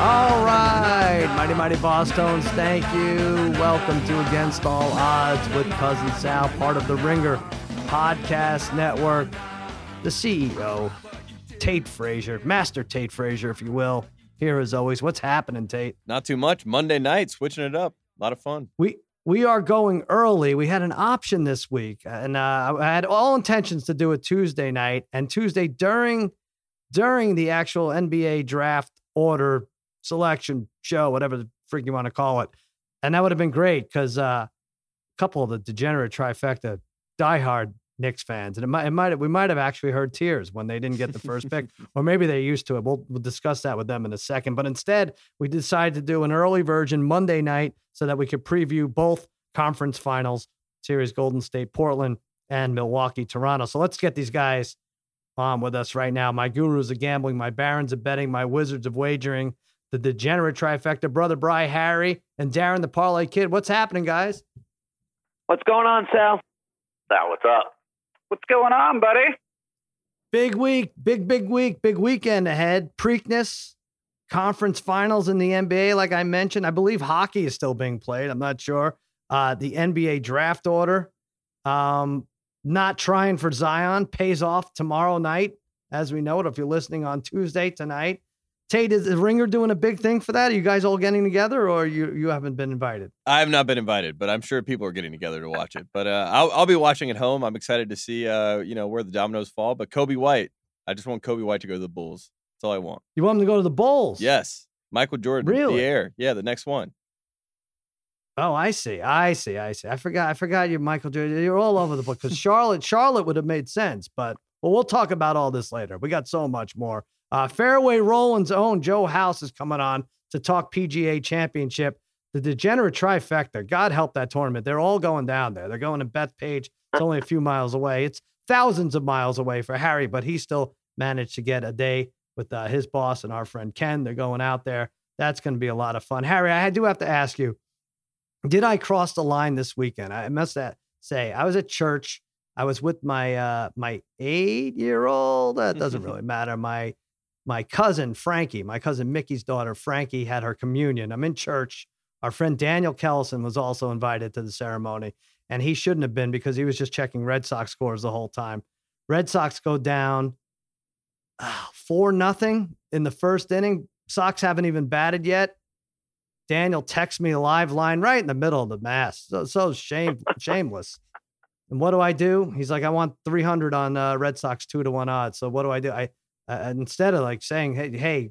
All right, mighty mighty Bosstones, thank you. Welcome to Against All Odds with Cousin Sal, part of the Ringer Podcast Network. The CEO, Tate Frazier, Master Tate Frazier, if you will. Here as always, what's happening, Tate? Not too much. Monday night, switching it up. A lot of fun. We we are going early. We had an option this week, and uh, I had all intentions to do it Tuesday night and Tuesday during during the actual NBA draft order selection show, whatever the freak you want to call it. And that would have been great because uh, a couple of the degenerate trifecta, diehard Knicks fans, and it might, it might we might have actually heard tears when they didn't get the first pick, or maybe they're used to it. We'll, we'll discuss that with them in a second. But instead, we decided to do an early version Monday night so that we could preview both conference finals series Golden State, Portland, and Milwaukee, Toronto. So let's get these guys on with us right now. My gurus of gambling, my barons of betting, my wizards of wagering, the degenerate trifecta, brother Bry Harry, and Darren the Parlay Kid. What's happening, guys? What's going on, Sal? Sal, what's up? What's going on, buddy? Big week, big, big week, big weekend ahead. Preakness, conference finals in the NBA, like I mentioned. I believe hockey is still being played. I'm not sure. Uh, the NBA draft order. Um, not trying for Zion pays off tomorrow night, as we know it. If you're listening on Tuesday tonight, Tate, is the Ringer doing a big thing for that? Are you guys all getting together, or you you haven't been invited? I have not been invited, but I'm sure people are getting together to watch it. But uh, I'll I'll be watching at home. I'm excited to see uh, you know where the dominoes fall. But Coby White, I just want Coby White to go to the Bulls. That's all I want. You want him to go to the Bulls? Yes, Michael Jordan. Really? The air. Yeah, the next one. Oh, I see. I see. I see. I forgot. I forgot you, Michael Jordan. You're all over the book because Charlotte, Charlotte would have made sense, but well, we'll talk about all this later. We got so much more. Uh, Fairway Rollin's own Joe House is coming on to talk PGA Championship. The degenerate trifecta. God help that tournament. They're all going down there. They're going to Bethpage. It's only a few miles away. It's thousands of miles away for Harry, but he still managed to get a day with uh, his boss and our friend Ken. They're going out there. That's going to be a lot of fun. Harry, I do have to ask you did I cross the line this weekend? I must say I was at church. I was with my uh, my eight year old. That doesn't really matter. My my cousin Frankie, my cousin Mickey's daughter Frankie, had her communion. I'm in church. Our friend Daniel Kellison was also invited to the ceremony, and he shouldn't have been because he was just checking Red Sox scores the whole time. Red Sox go down ah, four nothing in the first inning. Sox haven't even batted yet. Daniel texts me a live line right in the middle of the mass. So, so shame, shameless. And what do I do? He's like, I want 300 on uh, Red Sox two to one odds. So what do I do? I uh, instead of like saying, hey, hey,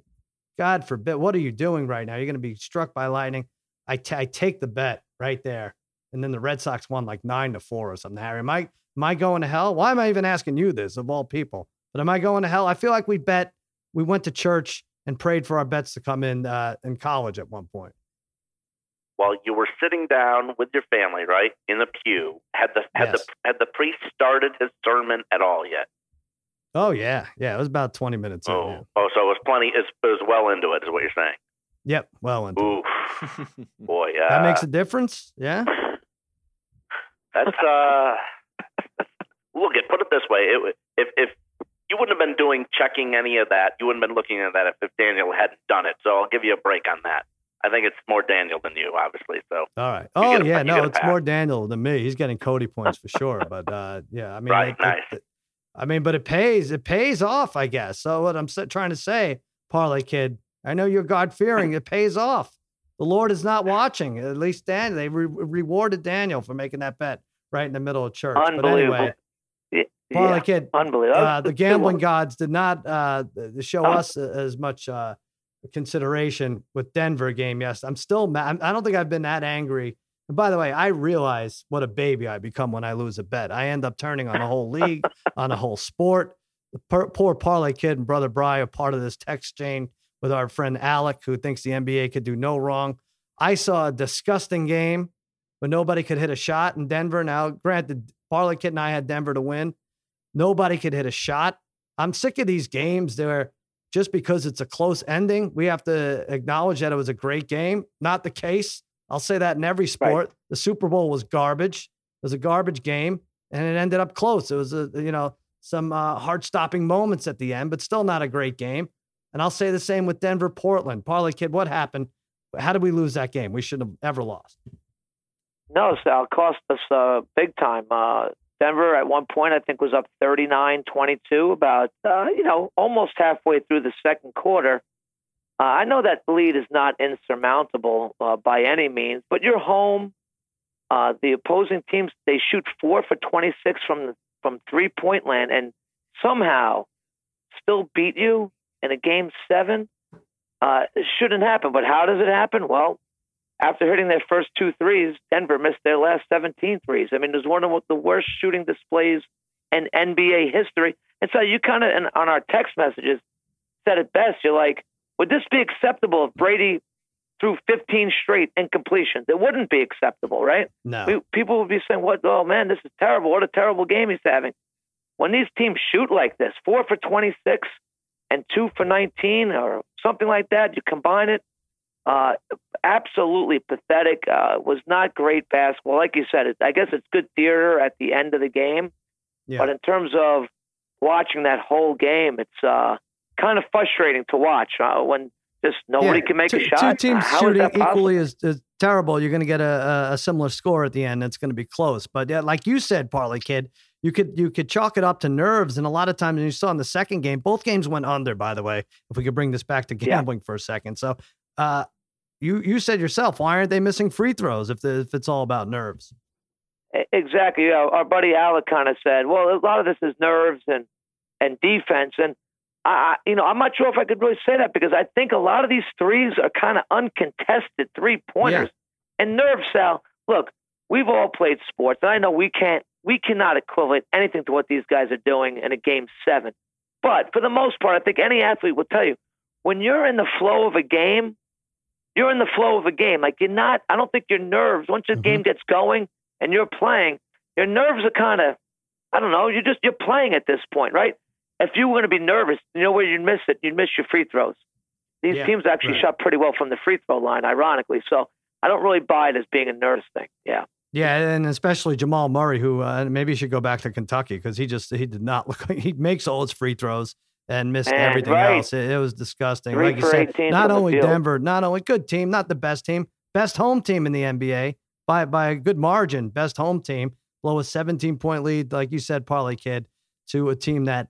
God forbid, what are you doing right now? You're going to be struck by lightning. I, t- I take the bet right there. And then the Red Sox won like nine to four or something. Harry, am I, am I going to hell? Why am I even asking you this of all people? But am I going to hell? I feel like we bet, we went to church and prayed for our bets to come in uh, in college at one point while you were sitting down with your family, right, in the pew, had the had Yes. the had the priest started his sermon at all yet? Oh yeah, yeah. It was about twenty minutes. Oh, yeah. oh, so it was plenty. It was well into it, is what you're saying. Yep. Well, into it. Ooh, boy, yeah. that makes a difference. Yeah. That's uh. Look, it put it this way: it, if if you wouldn't have been doing checking any of that, you wouldn't have been looking at that if, if Daniel hadn't done it. So I'll give you a break on that. I think it's more Daniel than you, obviously. So All right. Oh a- yeah. No, it's pass. more Daniel than me. He's getting Cody points for sure. But uh, yeah, I mean, Right, it- it- nice. it- I mean, but it pays. It pays off, I guess. So what I'm trying to say, parlay kid, I know you're God fearing. It pays off. The Lord is not watching. At least Dan, they re- rewarded Daniel for making that bet right in the middle of church. But Unbelievable. anyway, Y- parlay kid, unbelievable. uh, the gambling gods did not uh, show Oh. us as much uh, consideration with Denver game. Yes, I'm still mad. I don't think I've been that angry. And by the way, I realize what a baby I become when I lose a bet. I end up turning on a whole league, on a whole sport. The per- poor parlay kid and brother Bry are part of this text chain with our friend Alec, who thinks the NBA could do no wrong. I saw a disgusting game but nobody could hit a shot in Denver. Now, granted, Parlay Kid and I had Denver to win. Nobody could hit a shot. I'm sick of these games where just because it's a close ending, we have to acknowledge that it was a great game. Not the case. I'll say that in every sport. The Super Bowl was garbage. It was a garbage game, and it ended up close. It was a you know some uh, heart-stopping moments at the end, but still not a great game. And I'll say the same with Denver, Portland. Parlay kid, what happened? How did we lose that game? We shouldn't have ever lost. No, Sal, it cost us uh, big time. Uh, Denver at one point, I think, was up 39 22, about, uh, you know, almost halfway through the second quarter. Uh, I know that lead is not insurmountable uh, by any means, but you're home. Uh, the opposing teams, they shoot four for 26 from, from three point land and somehow still beat you in a game seven. Uh, it shouldn't happen, but how does it happen? Well, after hitting their first two threes, Denver missed their last 17 threes. I mean, it was one of the worst shooting displays in NBA history. And so you kind of, on our text messages, said it best. You're like, would this be acceptable if Brady threw 15 straight incompletions? It wouldn't be acceptable, right? No. We, people would be saying, "What? Oh man, this is terrible. What a terrible game he's having." When these teams shoot like this, four for 26 and two for 19 or something like that, you combine it. Uh, absolutely pathetic. Uh, was not great basketball. Like you said, it, I guess it's good theater at the end of the game. Yeah. But in terms of watching that whole game, it's uh, kind of frustrating to watch uh, when just nobody Yeah, can make two, a shot. Two teams How is shooting equally is, as terrible. You're going to get a, a, similar score at the end. It's going to be close. But yeah, like you said, Parlay Kid, you could you could chalk it up to nerves. And a lot of times, and you saw in the second game, both games went under. By the way, if we could bring this back to Yeah. gambling for a second, so uh, you you said yourself, why aren't they missing free throws if the, if it's all about nerves? Exactly. You know, our buddy Alec kind of said, "Well, a lot of this is nerves and and defense." And I, you know, I'm not sure if I could really say that because I think a lot of these threes are kind of uncontested three pointers. And nerves, Sal. Look, we've all played sports, and I know we can't, we cannot equivalent anything to what these guys are doing in a game seven. But for the most part, I think any athlete will tell you when you're in the flow of a game, you're in the flow of a game. Like you're not. I don't think your nerves once the Mhm. game gets going and you're playing, your nerves are kind of, I don't know, you're just, you're playing at this point, right? If you were going to be nervous, you know where you'd miss it? You'd miss your free throws. These Yeah, teams actually right. shot pretty well from the free throw line, ironically. So I don't really buy it as being a nervous thing. Yeah. Yeah, and especially Jamal Murray, who uh, maybe should go back to Kentucky because he just he did not look like he makes all his free throws and missed And everything right. else. It, it was disgusting. Three like you said, not only. Denver, not only good team, not the best team, best home team in the NBA by by a good margin, best home team, blow a 17 point lead, like you said, Parlay Kid, to a team that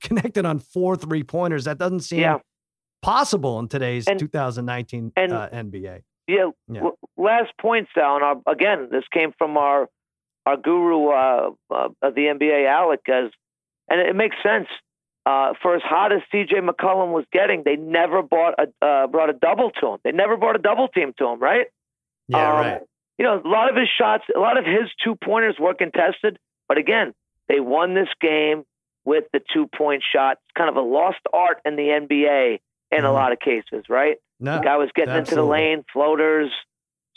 connected on four three pointers. That doesn't seem Yeah. possible in today's And- 2019 and- uh, NBA. Yeah. Yeah. l- last point, Sal, and our, again, this came from our our guru uh, uh, of the NBA, Alec, as, and it makes sense. Uh, for as hot as CJ McCollum was getting, they never bought a uh, brought a double to him. They never brought a double team to him, right? Yeah, Um, right. You know, a lot of his shots, a lot of his two pointers were contested, but again, they won this game with the two point shot. It's kind of a lost art in the NBA in a Mhm. lot of cases, right? No, The guy was getting into the lane, floaters,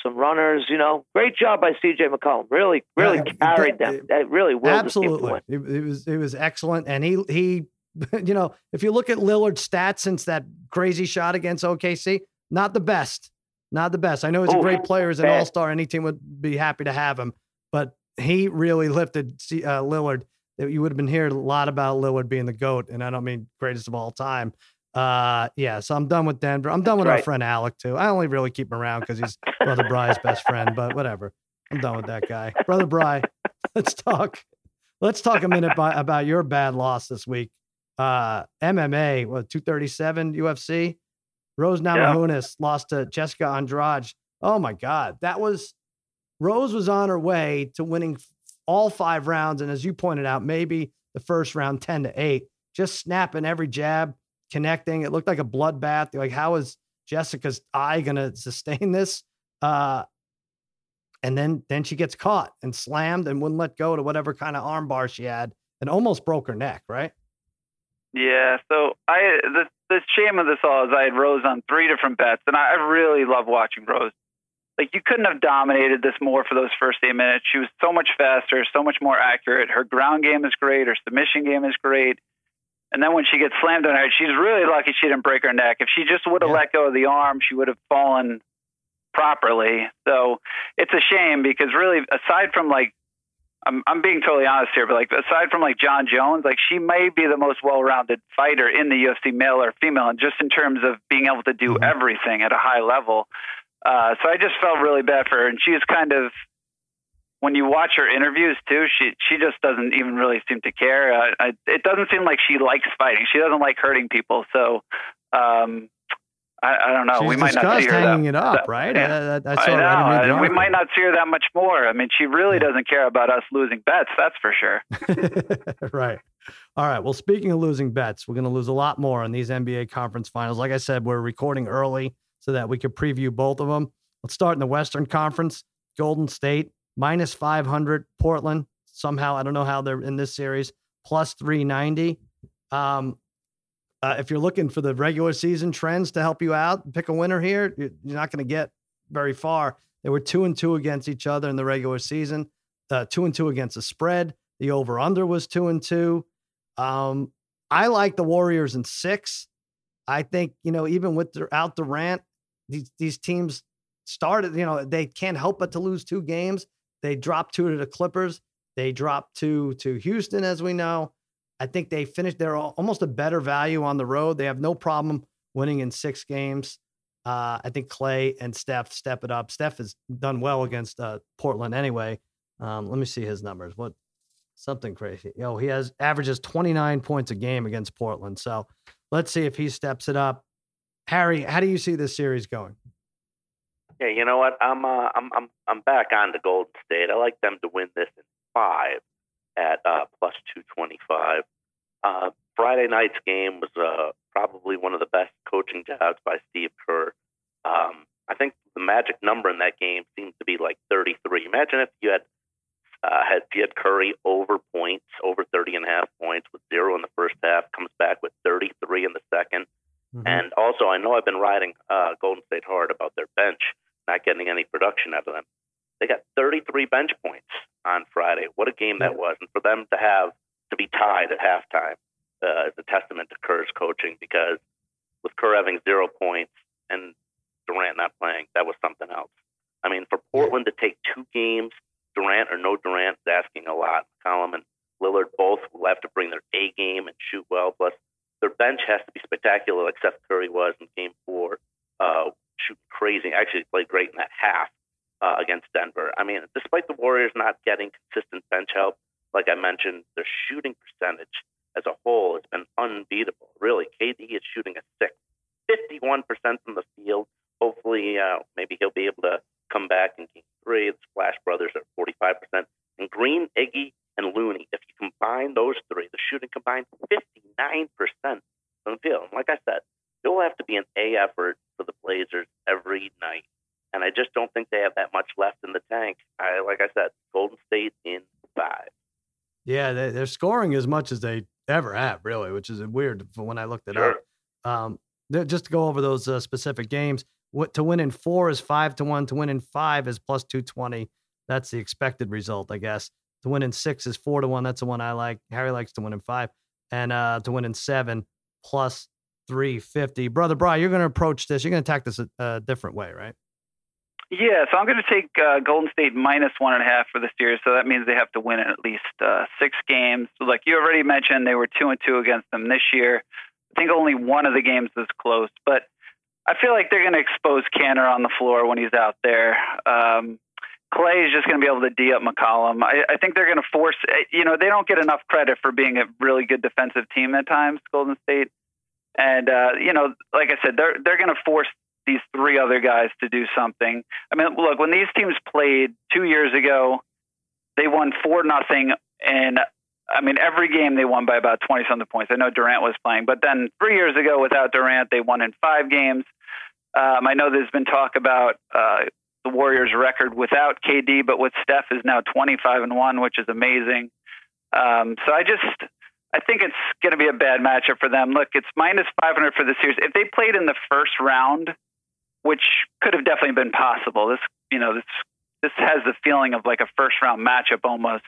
some runners. You know, great job by C.J. McCollum. Really, really Yeah, carried that- them. That really willed this team to Absolutely, it, it was it was excellent, and he he, you know, if you look at Lillard's stats since that crazy shot against OKC, not the best, not the best. I know he's a great player, he's an all star. Any team would be happy to have him, but he really lifted C- uh, Lillard. You would have been hearing a lot about Lillard being the goat, and I don't mean greatest of all time. Uh, yeah, so I'm done with Denver. I'm done with our friend Alec too. I only really keep him around because he's brother Bry's best friend, but whatever. I'm done with that guy, brother Bry. Let's talk. Let's talk a minute by, about your bad loss this week. Uh, MMA, what 237 UFC. Rose Namajunas lost to Jessica Andrade. Oh my God, that was Rose was on her way to winning all five rounds, and as you pointed out, maybe the first round ten to eight, just snapping every jab, connecting. It looked like a bloodbath. Like, how is Jessica's eye gonna sustain this? Uh, and then then she gets caught and slammed and wouldn't let go to whatever kind of armbar she had and almost broke her neck, right? Yeah, so I the the shame of this all is I had Rose on three different bets, and I, I really love watching Rose. Like you couldn't have dominated this more for those first eight minutes. She was so much faster, so much more accurate. Her ground game is great. Her submission game is great. And then when she gets slammed on her, she's really lucky she didn't break her neck. If she just would have Yeah. let go of the arm, she would have fallen properly. So it's a shame because really, aside from like I'm I'm being totally honest here, but like aside from like Jon Jones, like she may be the most well-rounded fighter in the UFC, male or female, and just in terms of being able to do mm-hmm. everything at a high level. Uh, so I just felt really bad for her, and she's kind of when you watch her interviews too, she she just doesn't even really seem to care. Uh, I, it doesn't seem like she likes fighting. She doesn't like hurting people. So um, I, I, don't know. She's we might not see her hanging that, it up, that, right? Yeah. I, I, I know. We might not see her that much more. I mean, she really yeah. doesn't care about us losing bets. That's for sure. right. All right. Well, speaking of losing bets, we're going to lose a lot more in these NBA conference finals. Like I said, we're recording early so that we could preview both of them. Let's start in the Western Conference. Golden State minus 500. Portland, somehow, I don't know how they're in this series, plus 390. Um, uh, if you're looking for the regular season trends to help you out, pick a winner here. You're not going to get very far. They were two and two against each other in the regular season, uh, two and two against the spread. The over under was two and two. Um, I like the Warriors in six. I think, you know, even without Durant, these, these teams started, you know, they can't help but to lose two games. They dropped two to the Clippers. They dropped two to Houston, as we know. I think they finished. They're almost a better value on the road. They have no problem winning in six games. Uh, I think Clay and Steph step it up. Steph has done well against uh, Portland anyway. Um, let me see his numbers. What something crazy. Know, he has averages 29 points a game against Portland. So let's see if he steps it up. Harry, how do you see this series going? Yeah, you know what? I'm uh, I'm I'm I'm back on the Golden State. I like them to win this in five at uh, plus two twenty five. Uh, Friday night's game was uh, probably one of the best coaching jobs by Steve Kerr. Um, I think the magic number in that game seems to be like 33. Imagine if you had uh, had if Curry over points, over 30 and a half points with zero in the first half, comes back with 33 in the 2nd mm-hmm. And also, I know I've been riding uh, Golden State hard about their bench not getting any production out of them. They got 33 bench points on Friday. What a game that was! And for them to have to be tied at halftime uh, is a testament to Kerr's coaching because with Kerr having zero points and Durant not playing, that was something else. I mean, for Portland to take two games, Durant or no Durant, is asking a lot. McCollum and Lillard both will have to bring their A game and shoot well. Plus, their bench has to be spectacular, like Seth Curry was in Game Four, uh, shooting crazy. Actually, played great in that half uh, against Denver. I mean, despite the Warriors not getting consistent bench help, like I mentioned, their shooting percentage as a whole has been unbeatable. Really, KD is shooting a six, 51% from the field. Hopefully, uh, maybe he'll be able to come back in game three. The Splash Brothers are 45%. And Green, Iggy, and Looney, if you combine those three, the shooting combined 59% from the field. And like I said, it will have to be an A effort for the Blazers every night. And I just don't think they have that much left in the tank. I, like I said, Golden State in five. Yeah, they're scoring as much as they ever have, really, which is weird when I looked it sure. up. Um, just to go over those uh, specific games, what, to win in four is five to one. To win in five is plus two twenty. That's the expected result, I guess. To win in six is four to one. That's the one I like. Harry likes to win in five, and uh, to win in seven plus 350. Brother Bry, you're going to approach this. You're going to attack this a, a different way, right? Yeah, so I'm going to take uh, Golden State minus one and a half for the series. So that means they have to win at least uh, six games. So like you already mentioned, they were two and two against them this year. I think only one of the games was close, but I feel like they're going to expose Kanter on the floor when he's out there. Um, Clay is just going to be able to D up McCollum. I, I think they're going to force. Eh, you know, they don't get enough credit for being a really good defensive team at times. Golden State. And uh, you know, like I said, they're they're going to force these three other guys to do something. I mean, look, when these teams played two years ago, they won four nothing, and I mean every game they won by about twenty something points. I know Durant was playing, but then three years ago without Durant, they won in five games. Um, I know there's been talk about uh, the Warriors' record without KD, but with Steph is now 25 and one, which is amazing. Um, so I just I think it's going to be a bad matchup for them. Look, it's minus 500 for the series. If they played in the first round, which could have definitely been possible, this you know this this has the feeling of like a first round matchup almost.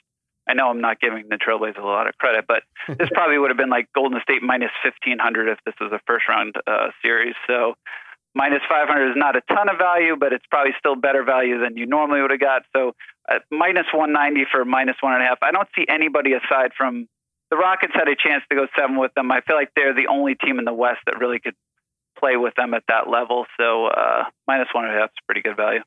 I know I'm not giving the Trailblazers a lot of credit, but this probably would have been like Golden State minus 1500 if this was a first round uh, series. So minus 500 is not a ton of value, but it's probably still better value than you normally would have got. So uh, minus 190 for minus one and a half. I don't see anybody aside from the Rockets had a chance to go seven with them. I feel like they're the only team in the West that really could play with them at that level. So uh, minus one and a half is pretty good value.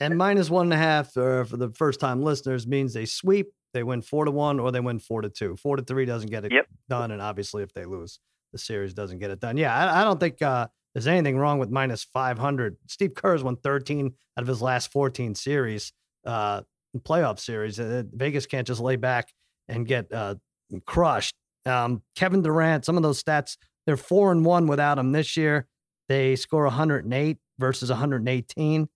And minus one and a half uh, for the first time listeners means they sweep, they win four to one, or they win four to two. Four to three doesn't get it Yep. done. And obviously, if they lose, the series doesn't get it done. Yeah, I, I don't think uh, there's anything wrong with minus 500. Steve Kerr's won 13 out of his last 14 series, uh, playoff series. Uh, Vegas can't just lay back and get uh, crushed. Um, Kevin Durant, some of those stats, they're four and one without him this year. They score 108 versus 118.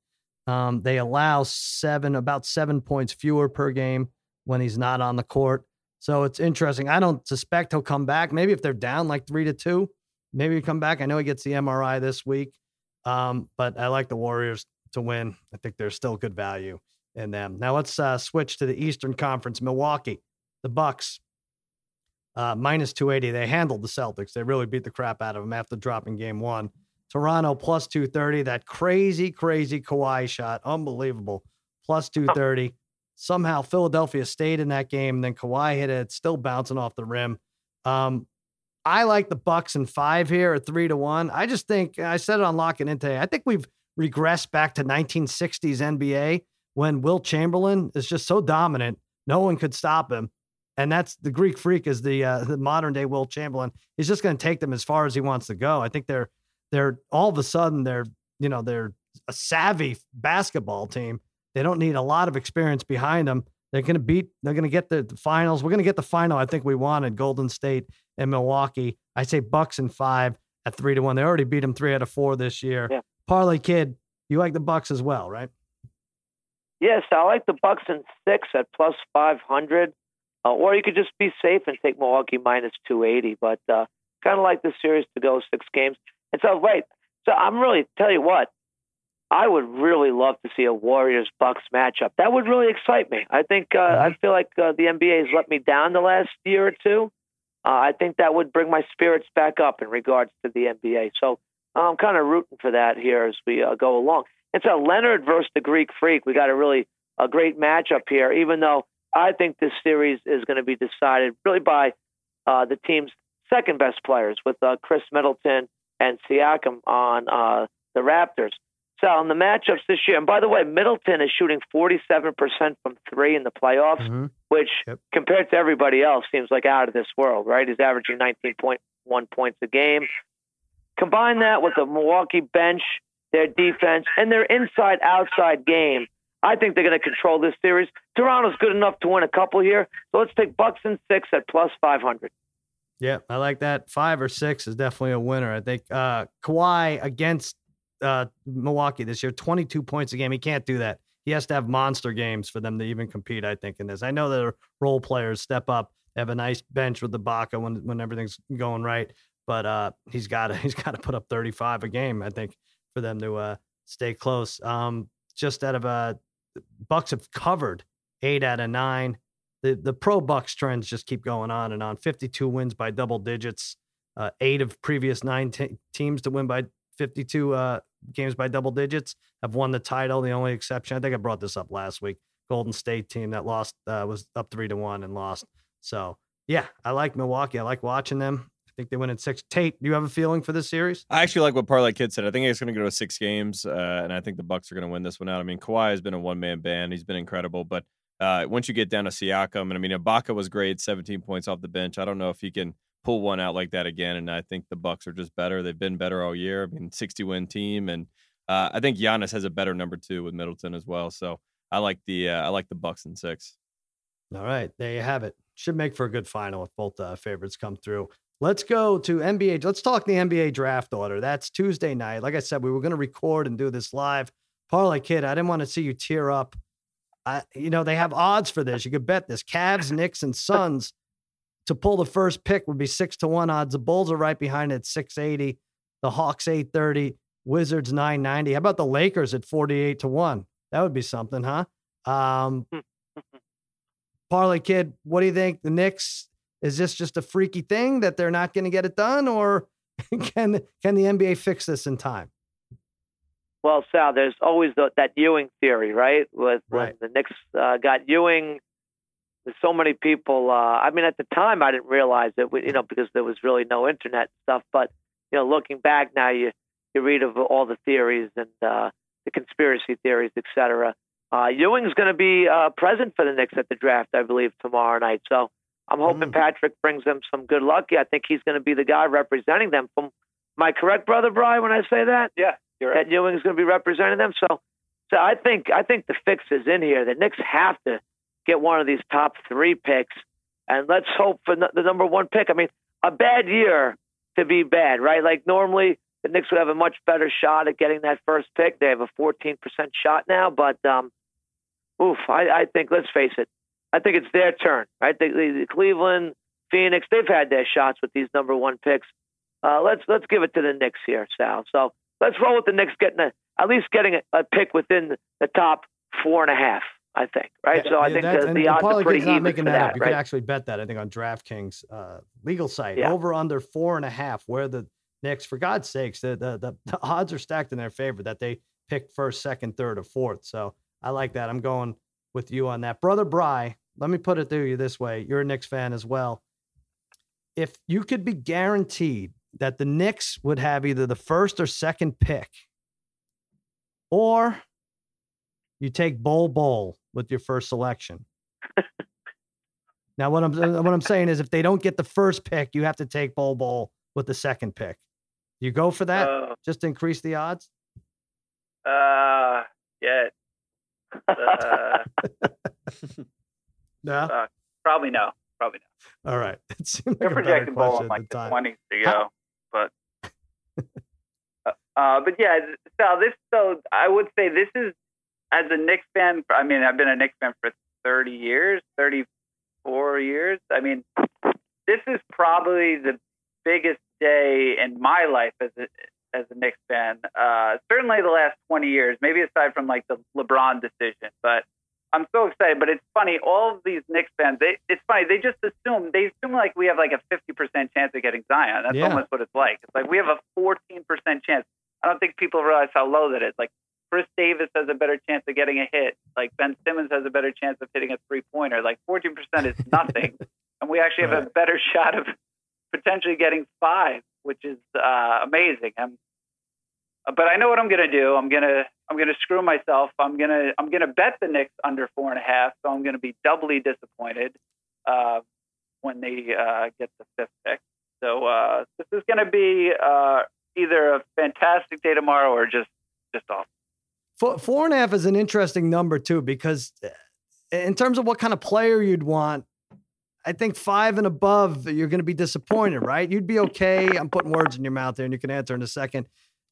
Um, they allow seven, about seven points fewer per game when he's not on the court. So it's interesting. I don't suspect he'll come back. Maybe if they're down like three to two, maybe come back. I know he gets the MRI this week, um, but I like the Warriors to win. I think there's still good value in them. Now let's uh, switch to the Eastern Conference. Milwaukee, the Bucks, uh, minus 280. They handled the Celtics. They really beat the crap out of them after dropping game one. Toronto plus 230. That crazy, crazy Kawhi shot. Unbelievable. Plus 230. Somehow Philadelphia stayed in that game. Then Kawhi hit it, still bouncing off the rim. Um, I like the Bucks and five here at three to one. I just think I said it on locking in today. I think we've regressed back to 1960s NBA when Wilt Chamberlain is just so dominant, no one could stop him. And that's the Greek freak is the uh, the modern day Wilt Chamberlain. He's just going to take them as far as he wants to go. I think they're they're all of a sudden they're you know they're a savvy basketball team. They don't need a lot of experience behind them. They're going to beat. They're going to get the, the finals. We're going to get the final. I think we wanted Golden State and Milwaukee. I say Bucks and five at three to one. They already beat them three out of four this year. Yeah. Parlay kid, you like the Bucks as well, right? Yes, I like the Bucks in six at plus five hundred, uh, or you could just be safe and take Milwaukee minus two eighty. But uh, kind of like the series to go six games. And so, wait, so I'm really tell you what, I would really love to see a Warriors Bucks matchup. That would really excite me. I think uh, I feel like uh, the NBA has let me down the last year or two. Uh, I think that would bring my spirits back up in regards to the NBA. So I'm kind of rooting for that here as we uh, go along. It's a Leonard versus the Greek Freak, we got a really a great matchup here. Even though I think this series is going to be decided really by uh, the team's second best players with uh, Khris Middleton and Siakam on the Raptors. So in the matchups this year, and by the way, Middleton is shooting 47% from three in the playoffs, Mhm. which Yep. compared to everybody else seems like out of this world, right? He's averaging 19.1 points a game. Combine that with the Milwaukee bench, their defense, and their inside outside game. I think they're going to control this series. Toronto's good enough to win a couple here. So let's take Bucks and six at plus 500. Yeah, I like that. Five or six is definitely a winner. I think uh Kawhi against uh Milwaukee this year, 22 points a game. He can't do that. He has to have monster games for them to even compete, I think, in this. I know that role players step up, they have a nice bench with the Baca when when everything's going right. But uh he's gotta he's gotta put up 35 a game, I think, for them to uh stay close. Um just out of uh Bucks have covered eight out of nine the the pro Bucks trends just keep going on and on. 52 wins by double digits. Uh, eight of previous nine te- teams to win by 52 uh, games by double digits have won the title. The only exception, I think I brought this up last week. Golden State team that lost uh, was up three to one and lost. So yeah, I like Milwaukee. I like watching them. I think they win in six. Tate, do you have a feeling for this series? I actually like what Parlay Kid said. I think it's going to go to six games, uh, and I think the Bucks are going to win this one out. I mean, Kawhi has been a one man band; he's been incredible. But uh, once you get down to Siakam, and I mean, Ibaka was great, 17 points off the bench. I don't know if he can pull one out like that again. And I think the Bucks are just better. They've been better all year. I mean, 60 win team, and uh, I think Giannis has a better number two with Middleton as well. So I like the uh, I like the Bucks in six. All right, there you have it. Should make for a good final if both uh, favorites come through. Let's go to NBA. Let's talk the NBA draft order. That's Tuesday night. Like I said, we were going to record and do this live. Parlay kid, I didn't want to see you tear up. I, you know, they have odds for this. You could bet this. Cavs, Knicks, and Suns to pull the first pick would be six to one odds. The Bulls are right behind at 680. The Hawks 830. Wizards 990. How about the Lakers at 48 to 1? That would be something, huh? Um, Parlay kid, what do you think? The Knicks is this just a freaky thing that they're not going to get it done, or can can the NBA fix this in time? Well, Sal, there's always the, that Ewing theory, right? With Right. when the Knicks uh, got Ewing, there's so many people. Uh, I mean, at the time, I didn't realize it, you know, because there was really no internet stuff. But you know, looking back now, you you read of all the theories and uh, the conspiracy theories, et cetera. Uh, Ewing's going to be uh, present for the Knicks at the draft, I believe, tomorrow night. So I'm hoping Mm. Patrick brings them some good luck. I think he's going to be the guy representing them. From am I correct, brother Brian, when I say that? Yeah, you're right. that Ewing is going to be representing them. So, so I think I think the fix is in here. The Knicks have to get one of these top three picks, and let's hope for the number one pick. I mean, a bad year to be bad, right? Like normally the Knicks would have a much better shot at getting that first pick. They have a 14% shot now, but um, oof, I, I think let's face it, I think it's their turn, right? The, the, Cleveland, Phoenix, they've had their shots with these number one picks. Uh, let's let's give it to the Knicks here, Sal. So let's roll with the Knicks getting a, at least getting a, a pick within the top four and a half. I think, right? Yeah, so I yeah, think the, the odds are pretty even making for that, that. You right? can actually bet that, I think, on DraftKings uh, legal site. Yeah. Over under four and a half, where the Knicks, for God's sakes, the, the, the, the odds are stacked in their favor that they pick first, second, third, or fourth. So I like that. I'm going with you on that. Brother Bry, let me put it to you this way. You're a Knicks fan as well. If you could be guaranteed that the Knicks would have either the first or second pick, or you take Bol Bol with your first selection. now, what I'm what I'm saying is, if they don't get the first pick, you have to take Bol Bol with the second pick. You go for that Uh, just to increase the odds. uh, yeah. Uh, No. probably no. Probably no. All right. It seemed They're like projecting question in like the twenties to go, but uh, uh, but yeah, so this so I would say this is as a Knicks fan. I mean, I've been a Knicks fan for thirty years, thirty four years. I mean, this is probably the biggest day in my life as a as a Knicks fan. Uh, certainly the last twenty years, maybe aside from like the LeBron decision, but. I'm so excited, but it's funny. All of these Knicks fans, they, it's funny. They just assume they assume like we have like a 50% chance of getting Zion. That's Yeah. almost what it's like. It's like we have a 14% chance. I don't think people realize how low that is. Like Chris Davis has a better chance of getting a hit. Like Ben Simmons has a better chance of hitting a three pointer. Like 14% is nothing, and we actually have a better shot of potentially getting five, which is uh, amazing. I'm, but I know what I'm gonna do. I'm gonna I'm gonna screw myself. I'm gonna I'm gonna bet the Knicks under four and a half. So I'm gonna be doubly disappointed uh, when they uh, get the fifth pick. So uh, this is gonna be uh, either a fantastic day tomorrow or just just awful. Four, four and a half is an interesting number too, because uh, in terms of what kind of player you'd want, I think five and above, you're going to be disappointed, right? You'd be okay. I'm putting words in your mouth there, and you can answer in a second.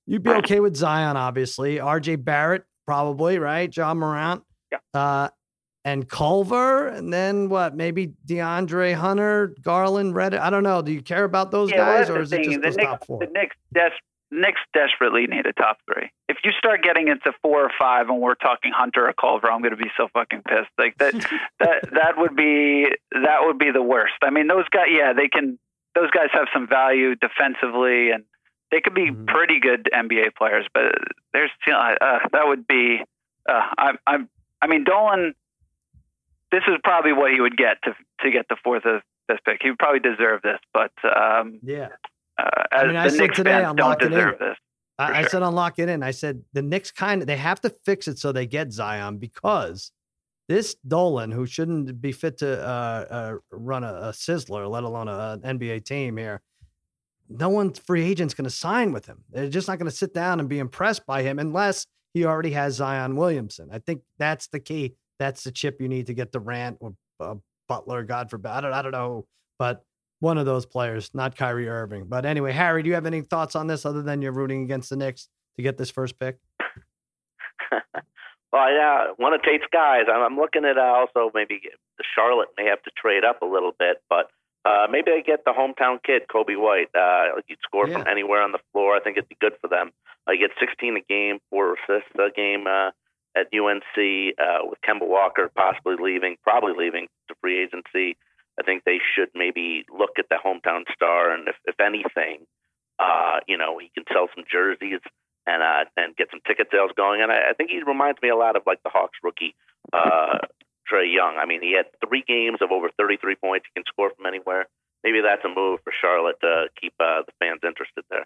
You'd be okay with Zion, obviously. R.J. Barrett, probably, right? Ja Morant, Yeah. uh, and Culver, and then what? Maybe DeAndre Hunter, Garland, Reddish. I don't know. Do you care about those Yeah, guys, that's or is it just The those Knicks- top four? The Knicks, des- Knicks desperately need a top three. If you start getting into four or five, and we're talking Hunter or Culver, I'm going to be so fucking pissed. Like that, that that would be that would be the worst. I mean, those guys, yeah, they can. Those guys have some value defensively, and they could be Mhm. pretty good NBA players. But there's uh, that would be. Uh, I'm, I'm. I mean, Dolan. This is probably what he would get to to get the fourth or fifth pick. He would probably deserve this, but. Um, yeah. Uh, I mean, I said Knicks today don't It In. this. I, For I sure. said unlock it in. I said the Knicks kind of they have to fix it so they get Zion because this Dolan, who shouldn't be fit to uh, uh, run a, a sizzler, let alone a, an NBA team here, no one free agent's going to sign with him. They're just not going to sit down and be impressed by him unless he already has Zion Williamson. I think that's the key. That's the chip you need to get Durant or uh, Butler. God forbid. I don't. I don't know, but one of those players, not Kyrie Irving. But anyway, Harry, do you have any thoughts on this other than you're rooting against the Knicks to get this first pick? Well, yeah, one of Tate's guys. I'm, looking at uh, also maybe the Charlotte may have to trade up a little bit, but uh, maybe they get the hometown kid, Coby White. Uh, he'd score Yeah. from anywhere on the floor. I think it'd be good for them. Uh, he gets 16 a game, four assists a game uh, at UNC uh, with Kemba Walker possibly leaving, probably leaving to free agency. I think they should maybe look at the hometown star, and if, if anything, uh, you know, he can sell some jerseys and uh, and get some ticket sales going, and I, I think he reminds me a lot of like the Hawks rookie uh, Trae Young. I mean, he had three games of over 33 points. He can score from anywhere. Maybe that's a move for Charlotte to keep uh, the fans interested there.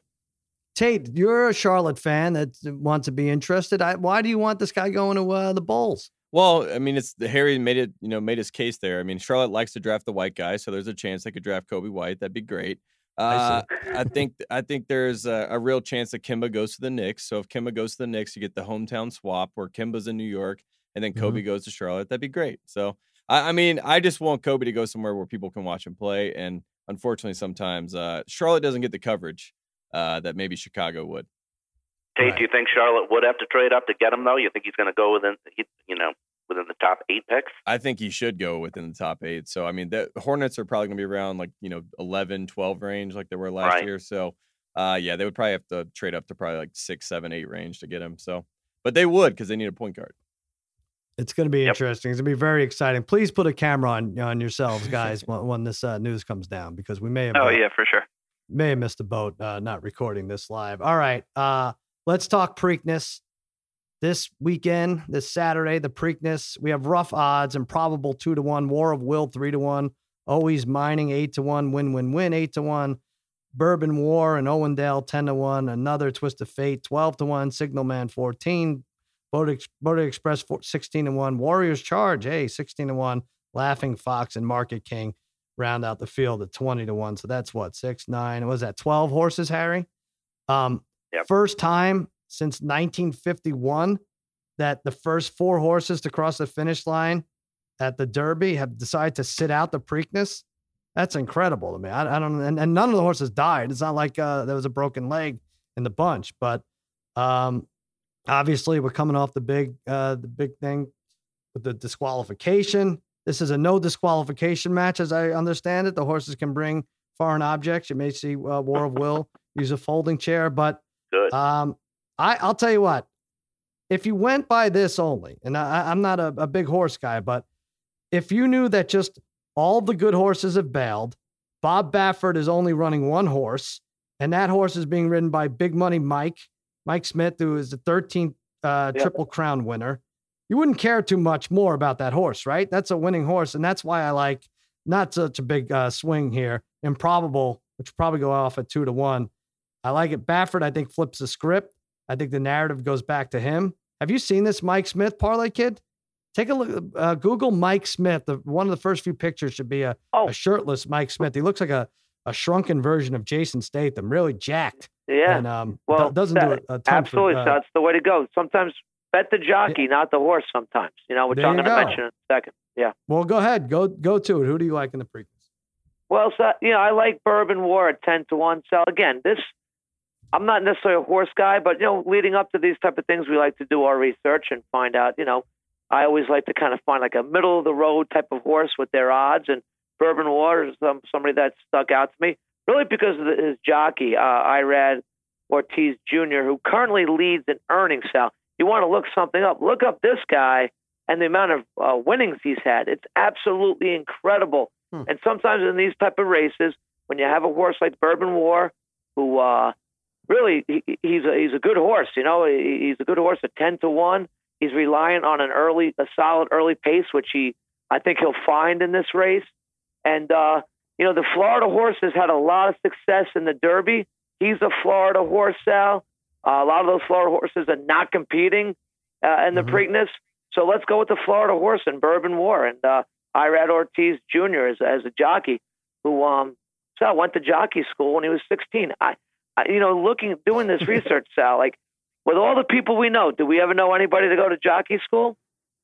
Tate, you're a Charlotte fan that wants to be interested. I, why do you want this guy going to uh, the Bulls? Well, I mean, it's Harry made it, you know, made his case there. I mean, Charlotte likes to draft the white guy, so there's a chance they could draft Coby White. That'd be great. Uh, I, think I think there's a, a, real chance that Kemba goes to the Knicks. So if Kemba goes to the Knicks, you get the hometown swap where Kemba's in New York and then Coby mm-hmm. goes to Charlotte. That'd be great. So I, I, mean, I just want Coby to go somewhere where people can watch him play. And unfortunately, sometimes uh, Charlotte doesn't get the coverage uh, that maybe Chicago would. Tate, right. do you think Charlotte would have to trade up to get him though? You think he's going to go within, you know, within the top eight picks? I think he should go within the top eight. So, I mean, the Hornets are probably going to be around like, you know, 11, 12 range like they were last right. year. So, uh, yeah, they would probably have to trade up to probably like six, seven, eight range to get him. So, but they would because they need a point guard. It's going to be yep. interesting. It's going to be very exciting. Please put a camera on on yourselves, guys, when, when, this uh, news comes down, because we may have. Oh uh, yeah, for sure. May have missed a boat uh, not recording this live. All right, uh, let's talk Preakness this weekend, this Saturday, the Preakness. We have rough odds improbable two to one, War of Will three to one, always mining eight to one, win win win eight to one, Bourbon War and Owendale ten to one, another Twist of Fate twelve to one, Signal Man fourteen, Boat, Bodexpress sixteen to one, Warriors Charge hey sixteen to one, Laughing Fox and Market King round out the field at twenty to one. So that's what six nine was that twelve horses, Harry? Um, yep. first time since 1951 that the first four horses to cross the finish line at the Derby have decided to sit out the Preakness. That's incredible to me. I, I don't, and, and, none of the horses died. It's not like uh, there was a broken leg in the bunch, but um, obviously we're coming off the big, uh, the big thing with the disqualification. This is a no disqualification match, as I understand it. The horses can bring foreign objects. You may see uh, War of Will use a folding chair, but Good. Um, I, I'll tell you what, if you went by this only, and I, am not a, a big horse guy, but if you knew that just all the good horses have bailed, Bob Baffert is only running one horse, and that horse is being ridden by Big Money Mike, Mike Smith, who is the 13th uh, yep. Triple Crown winner. You wouldn't care too much more about that horse, right? That's a winning horse, and that's why I like not such a big uh, swing here. Improbable, which probably go off at two to one. I like it. Baffert, I think, flips the script. I think the narrative goes back to him. Have you seen this Mike Smith parlay kid? Take a look. Uh, Google Mike Smith. The, one of the first few pictures should be a, oh. a shirtless Mike Smith. He looks like a, a shrunken version of Jason Statham, really jacked. Yeah. And um, well, doesn't that, do a, a absolutely. For, uh, that's the way to go. Sometimes bet the jockey, yeah. not the horse. Sometimes, you know, which I'm going to mention in a second. Yeah. Well, go ahead. Go go to it. Who do you like in the Preakness? Well, so, you know, I like Bourbon War at ten to one. So again, this I'm not necessarily a horse guy, but you know, leading up to these type of things, we like to do our research and find out. You know, I always like to kind of find like a middle of the road type of horse with their odds. And Bourbon War is some, somebody that stuck out to me, really because of the, his jockey, uh, Irad Ortiz Jr., who currently leads in earnings. Sal, you want to look something up? Look up this guy and the amount of uh, winnings he's had. It's absolutely incredible. Hmm. And sometimes in these type of races, when you have a horse like Bourbon War, who uh, really he, he's a he's a good horse. You know, he's a good horse at ten to one. He's reliant on an early, a solid early pace, which he I think he'll find in this race. And uh, you know, the Florida horse has had a lot of success in the Derby. He's a Florida horse, Sal. Uh, a lot of those Florida horses are not competing uh, in the mm-hmm. Preakness. So let's go with the Florida horse and Bourbon War and uh, Irad Ortiz Jr. as, as a jockey who um, Sal went to jockey school when he was 16. I you know, looking doing this research, Sal, like with all the people we know, do we ever know anybody to go to jockey school?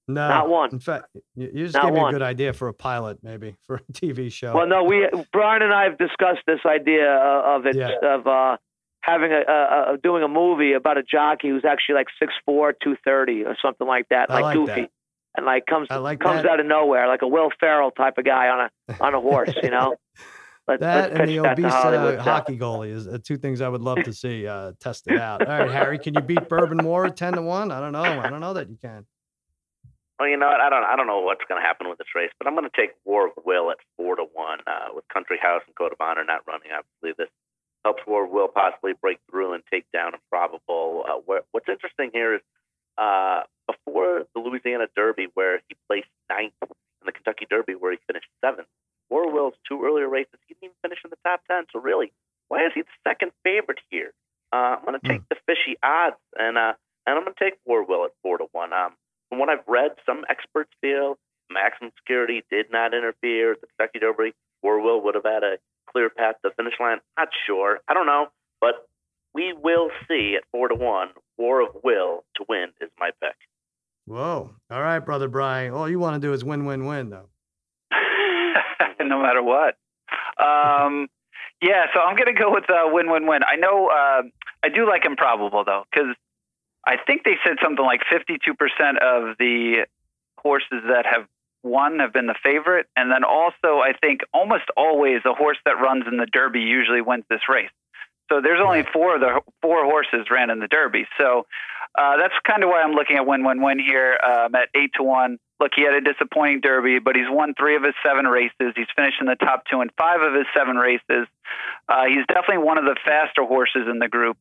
No, not one. In fact, you just not gave me one. a good idea for a pilot, maybe for a TV show. Well, no, we Brian and I have discussed this idea of it yeah. of uh, having a, a, a, doing a movie about a jockey who's actually like six four, two thirty, or something like that, like, like Goofy, that. and like comes like comes that. out of nowhere, like a Will Ferrell type of guy on a on a horse, you know. Let, that and the obese uh, hockey goalie is uh, two things I would love to see uh, tested out. All right, Harry, can you beat Bourbon War ten to one? I don't know. I don't know that you can. Well, you know what? I don't. I don't know what's going to happen with this race, but I'm going to take War of Will at four to one uh, with Country House and Code of Honor not running. Obviously, this helps War Will possibly break through and take down Improbable. Uh, where, what's interesting here is uh, before the Louisiana Derby, where he placed ninth, and the Kentucky Derby, where he finished seventh. War Will's two earlier races, he didn't even finish in the top ten. So really, why is he the second favorite here? Uh, I'm going to take the fishy odds, and uh, and I'm going to take War Will at four to one. Um, from what I've read, some experts feel maximum security did not interfere. The Kentucky Derby, War Will would have had a clear path to the finish line. Not sure. I don't know, but we will see at four to one. War of Will to win is my pick. Whoa! All right, brother Brian. All you want to do is win, win, win, though. no matter what. Um, yeah, so I'm going to go with uh, win, win, win. I know uh, I do like improbable though, because I think they said something like 52% of the horses that have won have been the favorite, and then also I think almost always a horse that runs in the Derby usually wins this race. So there's only four of the four horses ran in the Derby. So uh, that's kind of why I'm looking at win win win here um, at eight to one. Look, he had a disappointing Derby, but he's won three of his seven races. He's finished in the top two in five of his seven races. Uh, he's definitely one of the faster horses in the group.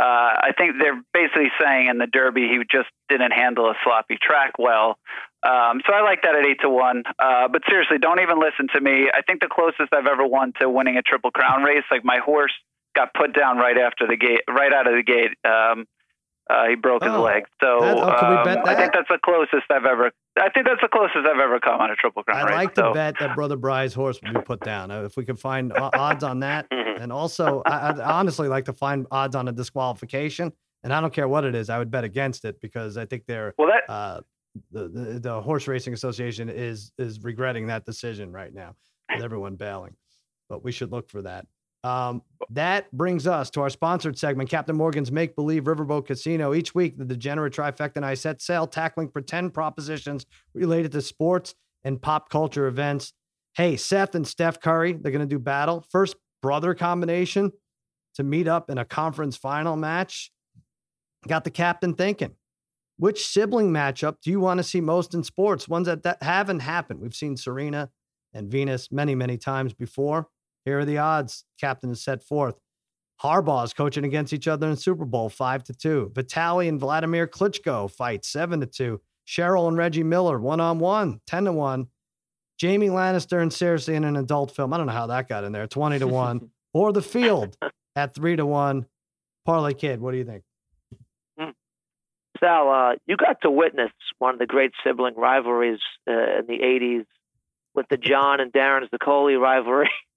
Uh, I think they're basically saying in the Derby he just didn't handle a sloppy track well. Um, so I like that at eight to one. Uh, but seriously, don't even listen to me. I think the closest I've ever won to winning a Triple Crown race, like my horse got put down right after the gate, right out of the gate. Um, uh, he broke his Oh, leg. So that- oh, can um, I think that's the closest I've ever. I think that's the closest I've ever come on a Triple Crown I'd race. like so. to bet that brother Bry's horse will be put down. Uh, If we could find odds on that, and also I, I'd honestly like to find odds on a disqualification. And I don't care what it is, I would bet against it because I think they're Well, that uh, the, the the horse racing association is is regretting that decision right now with everyone bailing but we should look for that um, that brings us to our sponsored segment captain morgan's make believe riverboat casino each week the degenerate trifecta and i set sail tackling pretend propositions related to sports and pop culture events hey seth and steph curry they're going to do battle first brother combination to meet up in a conference final match got the captain thinking which sibling matchup do you want to see most in sports? Ones that, that haven't happened. We've seen Serena and Venus many, many times before. Here are the odds. Captain has set forth. Harbaugh's coaching against each other in Super Bowl, five to two. Vitaly and Vladimir Klitschko fight seven to two. Cheryl and Reggie Miller, one on one, 10 to one. Jaime Lannister and Cersei in an adult film. I don't know how that got in there, 20 to one. or the field at three to one. Parlay Kid, what do you think? Sal, uh, you got to witness one of the great sibling rivalries uh, in the 80s with the John and Darren's the Zaccoli rivalry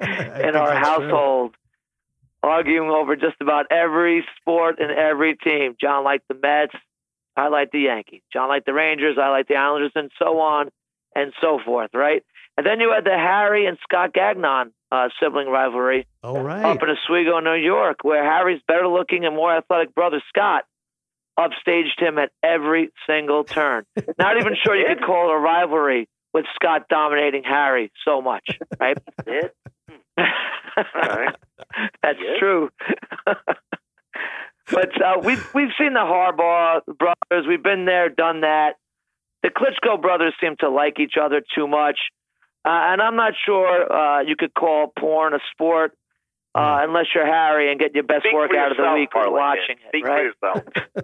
in our household, arguing over just about every sport and every team. John liked the Mets. I like the Yankees. John liked the Rangers. I like the Islanders, and so on and so forth, right? And then you had the Harry and Scott Gagnon uh, sibling rivalry All right. up in Oswego, New York, where Harry's better looking and more athletic brother Scott upstaged him at every single turn. Not even sure you could call it a rivalry with Scott dominating Harry so much, right? Right. That's Yeah. true. but uh, we've we've seen the Harbaugh brothers. We've been there, done that. The Klitschko brothers seem to like each other too much, uh, and I'm not sure uh, you could call porn a sport uh, unless you're Harry and get your best Speak work for out of the week while Parlay watching it. Speak right? for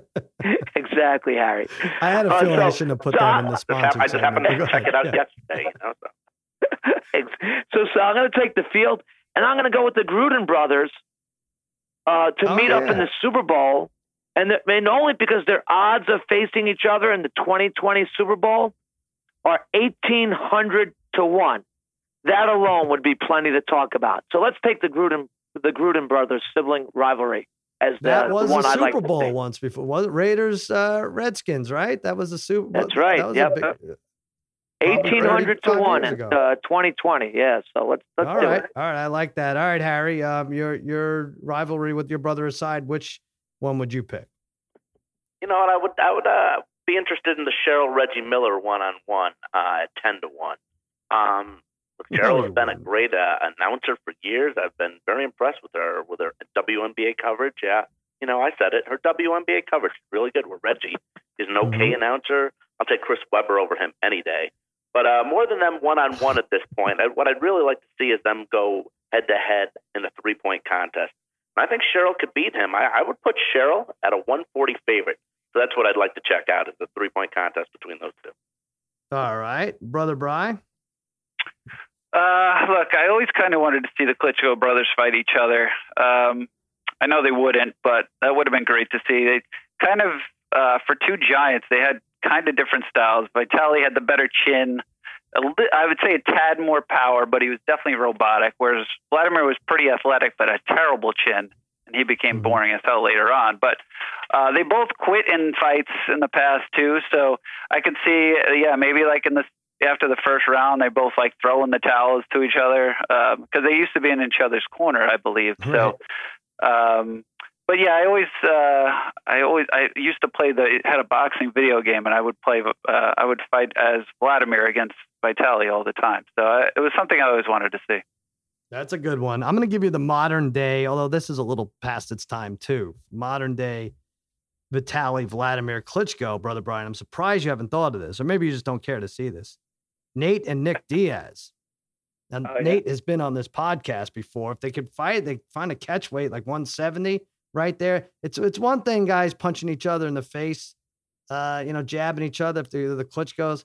yourself. exactly, Harry. I had a Uh, feeling I shouldn't have put so that I- in the Just sponsor hap- I just happened to Go check it out ahead. yesterday. You know, so. So, so I'm going to take the field, and I'm going to go with the Gruden brothers uh, to Oh, meet up in the Super Bowl, and, the, and only because their odds of facing each other in the 2020 Super Bowl are 1,800 to one. That alone would be plenty to talk about. So let's take the Gruden the Gruden brothers sibling rivalry as the, That was the one a I'd Super like Bowl once before. Was it Raiders uh, Redskins, right? That was a Super Bowl. That's right, That yep. big, Eighteen hundred to one in uh, 2020. Yeah, so let's let's all do right. it. All right. I like that. All right, Harry. Um, your your rivalry with your brother aside, which one would you pick? You know what? I would I would uh, be interested in the Cheryl Reggie Miller one on one at ten to one. Um, Cheryl has been a great uh, announcer for years. I've been very impressed with her with her WNBA coverage. Yeah, you know I said it. Her WNBA coverage is really good. With Reggie, he's an okay Mhm. announcer. I'll take Chris Webber over him any day. But uh, more than them one on one at this point, I, what I'd really like to see is them go head to head in a three point contest. And I think Cheryl could beat him. I, I would put Cheryl at a 140 favorite. So that's what I'd like to check out is the three point contest between those two. All right, brother Bry. Uh, look, I always kind of wanted to see the Klitschko brothers fight each other. Um, I know they wouldn't, but that would have been great to see. They kind of, uh, for two giants, they had kind of different styles. Vitaly had the better chin. Li- I would say a tad more power, but he was definitely robotic. Whereas Vladimir was pretty athletic, but a terrible chin, and he became Mhm. boring as hell later on. But uh, they both quit in fights in the past too, so I could see, yeah, maybe like in the after the first round, they both like throwing the towels to each other because they used to be in each other's corner, I believe. So, um, but yeah, I always, uh, I always, I used to play the had a boxing video game, and I would play, uh, I would fight as Vladimir against Vitaly all the time. So uh, it was something I always wanted to see. That's a good one. I'm going to give you the modern day, although this is a little past its time too. Modern day Vitaly Vladimir Klitschko, brother Brian. I'm surprised you haven't thought of this, or maybe you just don't care to see this. Nate and Nick Diaz. And Oh, yeah. Nate has been on this podcast before. If they could fight, they find a catch weight like 170 right there. It's it's one thing, guys, punching each other in the face, uh, you know, jabbing each other if they're the goes.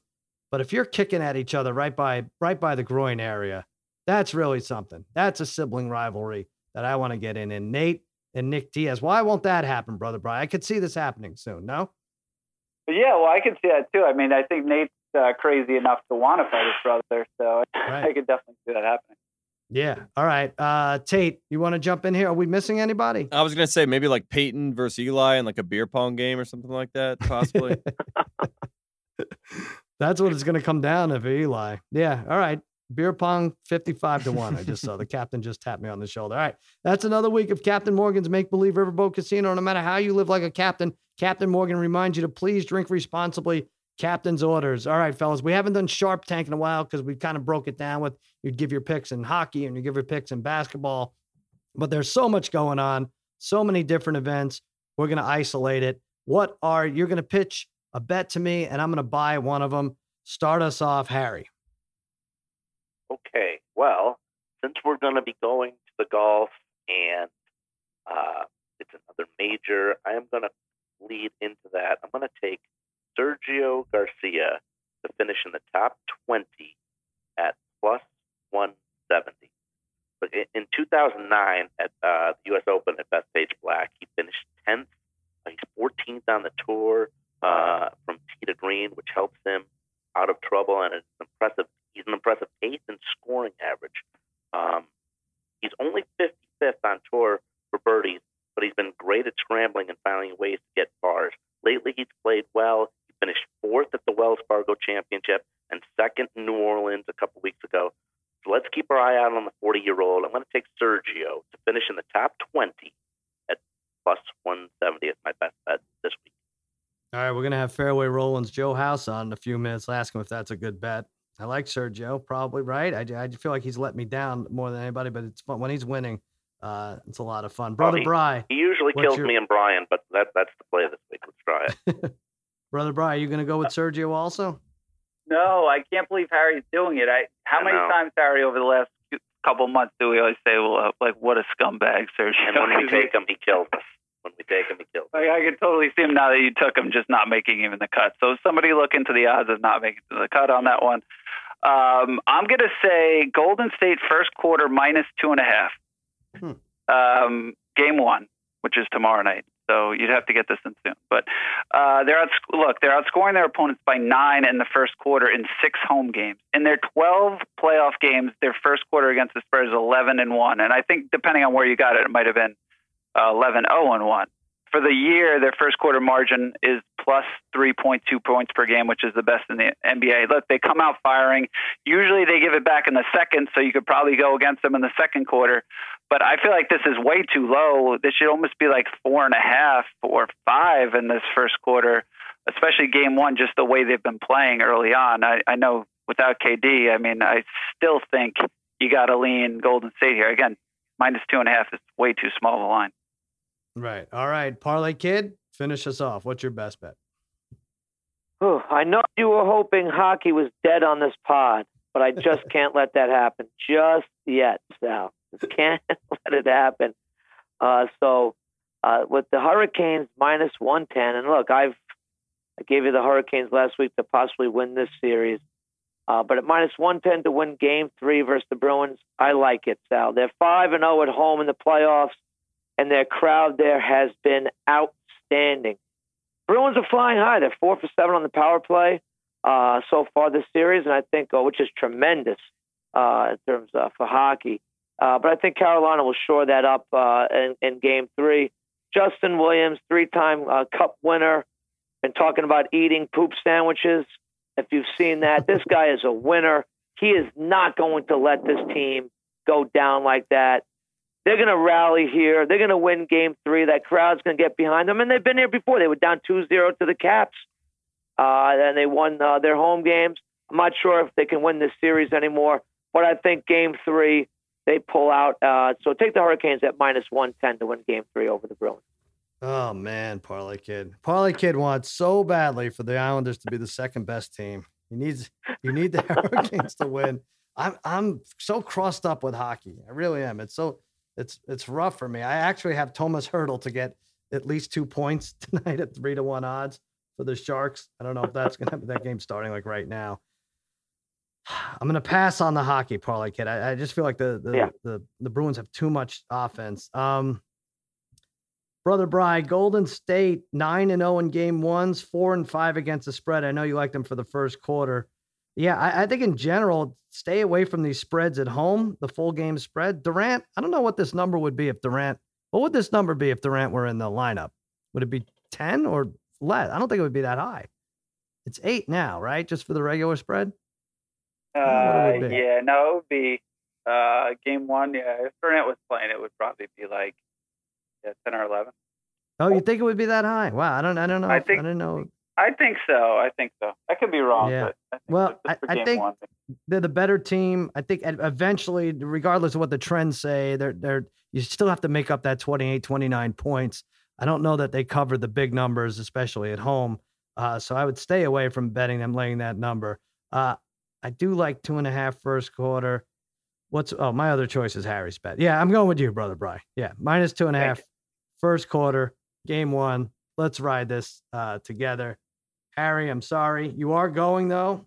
But if you're kicking at each other right by right by the groin area, that's really something. That's a sibling rivalry that I want to get in. And Nate and Nick Diaz. Why won't that happen, brother Brian? I could see this happening soon. No. Yeah, well, I can see that too. I mean, I think Nate's uh, crazy enough to want to fight his brother, so I could definitely see that happening. Yeah. All right. Uh, Tate, you want to jump in here? Are we missing anybody? I was gonna say maybe like Peyton versus Eli in like a beer pong game or something like that, possibly. That's what it's going to come down to Eli. Yeah. All right. Beer pong 55 to 1. I just saw the captain just tapped me on the shoulder. All right. That's another week of Captain Morgan's Make Believe Riverboat Casino. No matter how you live like a captain, Captain Morgan reminds you to please drink responsibly. Captain's orders. All right, fellas. We haven't done Sharp Tank in a while because we kind of broke it down with you'd give your picks in hockey and you give your picks in basketball. But there's so much going on, so many different events. We're going to isolate it. What are you're going to pitch a bet to me and I'm going to buy one of them. Start us off, Harry. Okay, well, since we're going to be going to the golf and uh, it's another major, I am going to lead into that. I'm going to take Sergio Garcia to finish in the top 20 at plus 170. But in- in 2009 at uh, the U.S. Open at Bethpage Black, he finished 10th. Uh, He's 14th on the tour uh, from tee to green, which helps him out of trouble, and it's impressive. He's an impressive eighth in scoring average. Um, he's only 55th on tour for birdies, but he's been great at scrambling and finding ways to get bars. Lately, he's played well. He finished fourth at the Wells Fargo Championship and second in New Orleans a couple weeks ago. So let's keep our eye out on the 40 year old. I'm going to take Sergio to finish in the top 20 at plus 170 as my best bet this week. All right, we're gonna have Fairway Rollin's Joe House on in a few minutes. Ask him if that's a good bet. I like Sergio, probably right. I, I feel like he's let me down more than anybody, but it's fun when he's winning. Uh, it's a lot of fun. Brother he- Bry, He usually kills your- me and Brian, but that, that's the play this week. Let's try it. brother Bry, are you gonna go with Sergio also? No, I can't believe Harry's doing it. I how I many know. times Harry over the last few- couple months do we always say, well, uh, like what a scumbag, Sergio? And when we take him, he kills us. When we take him, he kills us. Like, I can totally see him now that you took him, just not making even the cut. So somebody look into the odds of not making the cut on that one. Um, I'm going to say Golden State first quarter minus two and a half. Hmm. Um, game one, which is tomorrow night. So you'd have to get this in soon. But uh, they're out, look, they're outscoring their opponents by nine in the first quarter in six home games. In their 12 playoff games, their first quarter against the Spurs is 11 and one. And I think depending on where you got it, it might have been uh, 11 0 and 1. For the year, their first quarter margin is plus 3.2 points per game, which is the best in the NBA. Look, they come out firing. Usually they give it back in the second, so you could probably go against them in the second quarter. But I feel like this is way too low. This should almost be like four and a half or five in this first quarter, especially game one, just the way they've been playing early on. I, I know without KD, I mean, I still think you got to lean Golden State here. Again, minus two and a half is way too small of a line. Right. All right, Parlay Kid, finish us off. What's your best bet? Whew, I know you were hoping hockey was dead on this pod, but I just can't let that happen just yet, Sal. Just can't let it happen. Uh, so uh, with the Hurricanes minus 110, and look, I've I gave you the Hurricanes last week to possibly win this series. Uh, but at minus 110 to win game three versus the Bruins, I like it, Sal. They're 5 and 0 at home in the playoffs, and their crowd there has been outstanding. Bruins are flying high. They're 4 for 7 on the power play uh, so far this series, and I think, uh, which is tremendous uh, in terms of for hockey. Uh, but I think Carolina will shore that up uh, in, in game three. Justin Williams, three time cup winner, been talking about eating poop sandwiches. If you've seen that, this guy is a winner. He is not going to let this team go down like that. They're going to rally here. They're going to win game three. That crowd's going to get behind them. And they've been here before. They were down 2 0 to the Caps, uh, and they won uh, their home games. I'm not sure if they can win this series anymore, but I think game three, they pull out. Uh, so take the Hurricanes at minus 110 to win game three over the Bruins. Oh man, Parlay Kid. Parlay Kid wants so badly for the Islanders to be the second best team. He needs you need the Hurricanes to win. I'm I'm so crossed up with hockey. I really am. It's so it's it's rough for me. I actually have Tomas Hertl to get at least two points tonight at three to one odds for the Sharks. I don't know if that's gonna happen. That game starting like right now. I'm gonna pass on the hockey parlay kid. I, I just feel like the the, Yeah. the the Bruins have too much offense. Um, brother Bry, Golden State nine and zero in game ones, four and five against the spread. I know you liked them for the first quarter. Yeah, I, I think in general, stay away from these spreads at home. The full game spread. Durant, I don't know what this number would be if Durant. What would this number be if Durant were in the lineup? Would it be ten or less? I don't think it would be that high. It's eight now, right? Just for the regular spread. Uh, What would it be? yeah, no, it would be uh, game one. Yeah, if Durant was playing, it would probably be like yeah, ten or eleven. Oh, you think it would be that high? Wow, I don't, I don't know. I think- I don't know. I think so. I think so. I could be wrong, Yeah. but I think Well, I- I think- one. They're the better team. I think eventually, regardless of what the trends say, they're they're you still have to make up that 28, 29 points. I don't know that they cover the big numbers, especially at home. Uh, so I would stay away from betting them laying that number. Uh, I do like two and a half first quarter. What's oh my other choice is Harry's bet. Yeah, I'm going with you, brother Bry. Yeah, minus two and a half first quarter, game one. Let's ride this uh, together. Harry, I'm sorry. You are going though.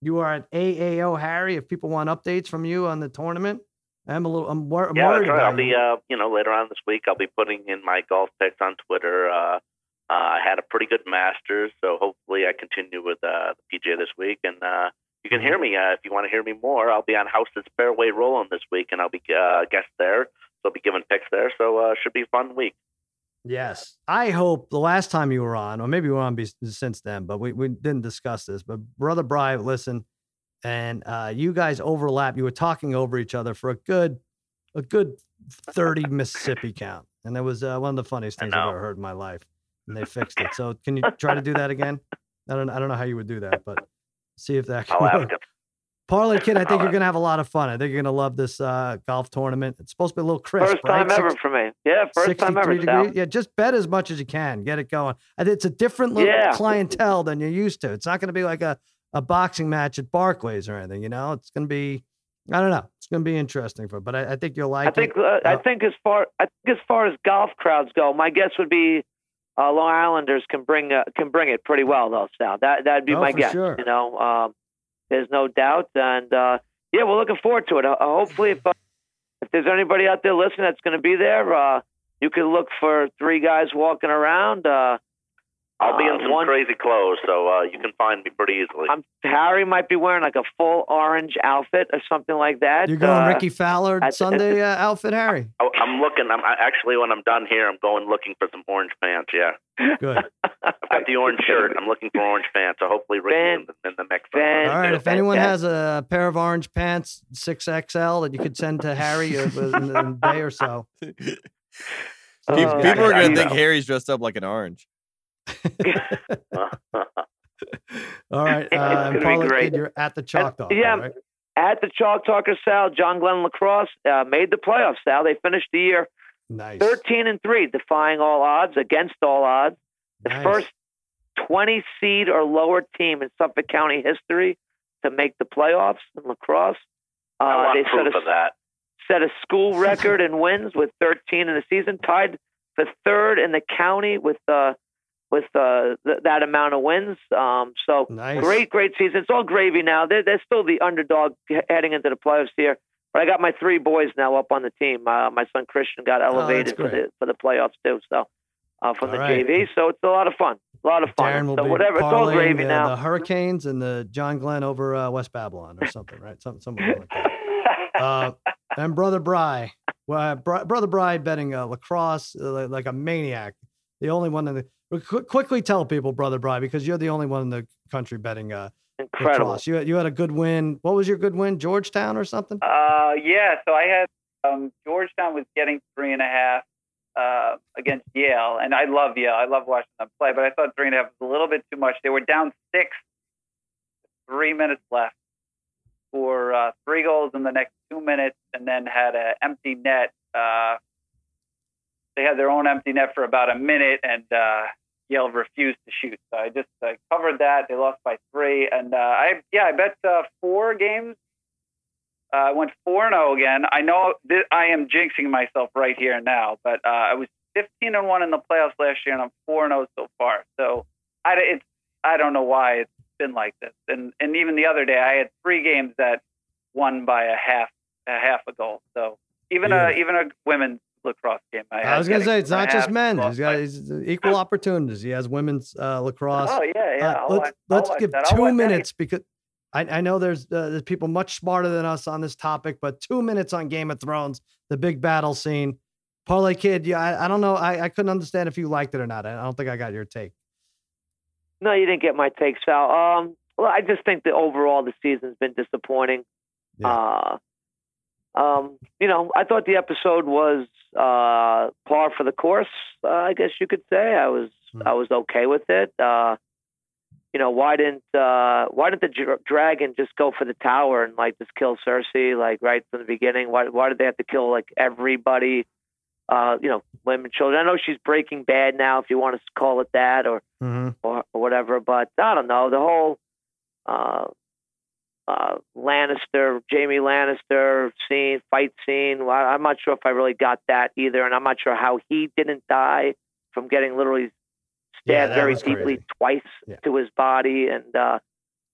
You are at AAO Harry. If people want updates from you on the tournament, I'm a little. I'm, wor- I'm Yeah, worried right. I'll be, you. uh, you know, later on this week, I'll be putting in my golf picks on Twitter. Uh, uh, I had a pretty good Masters, so hopefully I continue with uh, the PGA this week. And uh, you can hear me uh, if you want to hear me more. I'll be on House's Fairway Rollin' this week, and I'll be uh, guest there. So I'll be giving picks there. So uh, should be a fun week. Yes, I hope the last time you were on, or maybe you were on since then, but we, we didn't discuss this. But brother Bry, listen, and uh, you guys overlap. You were talking over each other for a good, a good thirty Mississippi count, and that was uh, one of the funniest things I've ever heard in my life. And they fixed it. So can you try to do that again? I don't, I don't know how you would do that, but see if that can I'll work. ask him. Parlay kid, I think you're gonna have a lot of fun. I think you're gonna love this uh, golf tournament. It's supposed to be a little crisp, First right? time ever for me. Yeah, first time ever, degrees. Yeah, just bet as much as you can. Get it going. It's a different little Yeah. clientele than you're used to. It's not going to be like a, a boxing match at Barclays or anything. You know, it's going to be. I don't know. It's going to be interesting for, but I, I think you'll like I think it. uh, I Uh, think as far I think as far as golf crowds go, my guess would be uh, Long Islanders can bring uh, can bring it pretty well though. Sal, that that'd be Oh, my guess. sure. You know, um, there's no doubt, and uh, yeah, we're looking forward to it. Uh, hopefully, if uh, if there's anybody out there listening that's going to be there, uh, you can look for three guys walking around. Uh, I'll be in uh, some one, crazy clothes, so uh, you can find me pretty easily. I'm, Harry might be wearing like a full orange outfit or something like that. You're going uh, Rickie Fowler I- Sunday uh, outfit, Harry. I- I'm looking. I'm I, actually when I'm done here, I'm going looking for some orange pants. Yeah, Good. I've got the orange shirt. I'm looking for orange pants. So hopefully Rickie in, the- in the mix. Fan- All right. do If anyone fantastic. has a pair of orange pants, six XL, that you could send to Harry uh, in, in a day or so. People, Uh, people are gonna think know. Harry's dressed up like an orange. All right. It's Uh, gonna and be Paula, great. kid, you're at the Chalk Talk. yeah, all right? at the Chalk Talker Sal, John Glenn Lacrosse uh, made the playoffs. Sal, they finished the year Nice. 13 and three, defying all odds, against all odds. The Nice. first 20 seed or lower team in Suffolk County history to make the playoffs in lacrosse. I Uh, want they set a of that. set a school record in wins with 13 in the season, tied for third in the county with uh, with uh, th- that amount of wins. Um, so Nice. great, great season. It's all gravy now. They're, they're still the underdog heading into the playoffs here. But I got my three boys now up on the team. Uh, my son Christian got elevated for Oh, great. the for the playoffs too. So uh, from All the right. JV, so it's a lot of fun. A lot of fun. Darren will so be whatever, it's all gravy the, now. the Hurricanes and the John Glenn over uh, West Babylon or something, right? Some, something like that. Uh, and brother Bry, well, Bri- brother Bry betting uh, lacrosse uh, like, like a maniac. The only one in the qu- quickly tell people, brother Bry, because you're the only one in the country betting uh, Incredible. You had, you had a good win. What was your good win? Georgetown or something? Uh, yeah. So I had um, Georgetown was getting three and a half uh, against Yale, and I love Yale. I love watching them play, but I thought three and a half was a little bit too much. They were down six, three minutes left, for uh, three goals in the next two minutes, and then had an empty net. Uh, they had their own empty net for about a minute, and uh, Yale refused to shoot. So I just uh, covered that. They lost by three, and uh, I yeah I bet uh, four games. Uh, I went four and zero again. I know th- I am jinxing myself right here and now, but uh, I was fifteen and one in the playoffs last year, and I'm four and zero so far. So I it's I don't know why it's been like this. And and even the other day, I had three games that won by a half a half a goal. So even Yeah. a even a women's lacrosse game. I, I was gonna say it's not just men. He's got he's equal opportunities. He has women's uh, lacrosse. Oh yeah, yeah. Uh, let's watch- let's give that. Two watch any- minutes because I, I know there's uh, there's people much smarter than us on this topic, but two minutes on Game of Thrones, the big battle scene. Parlay Kid, yeah, I, I don't know. I, I couldn't understand if you liked it or not. I don't think I got your take. No, you didn't get my take, Sal. Um, well, I just think that overall the season's been disappointing. Uh, um, you know, I thought the episode was uh, par for the course. Uh, I guess you could say I was Hmm. I was okay with it. Uh, you know, why didn't uh, why didn't the dra- dragon just go for the tower and like just kill Cersei like right from the beginning? Why why did they have to kill like everybody? Uh, you know, women, children. I know she's Breaking Bad now, if you want to call it that, or hmm or, or whatever. But I don't know the whole uh, Lannister, Jaime Lannister scene, fight scene. Well, I'm not sure if I really got that either, and I'm not sure how he didn't die from getting literally stabbed that very deeply crazy. twice Yeah. to his body, and uh,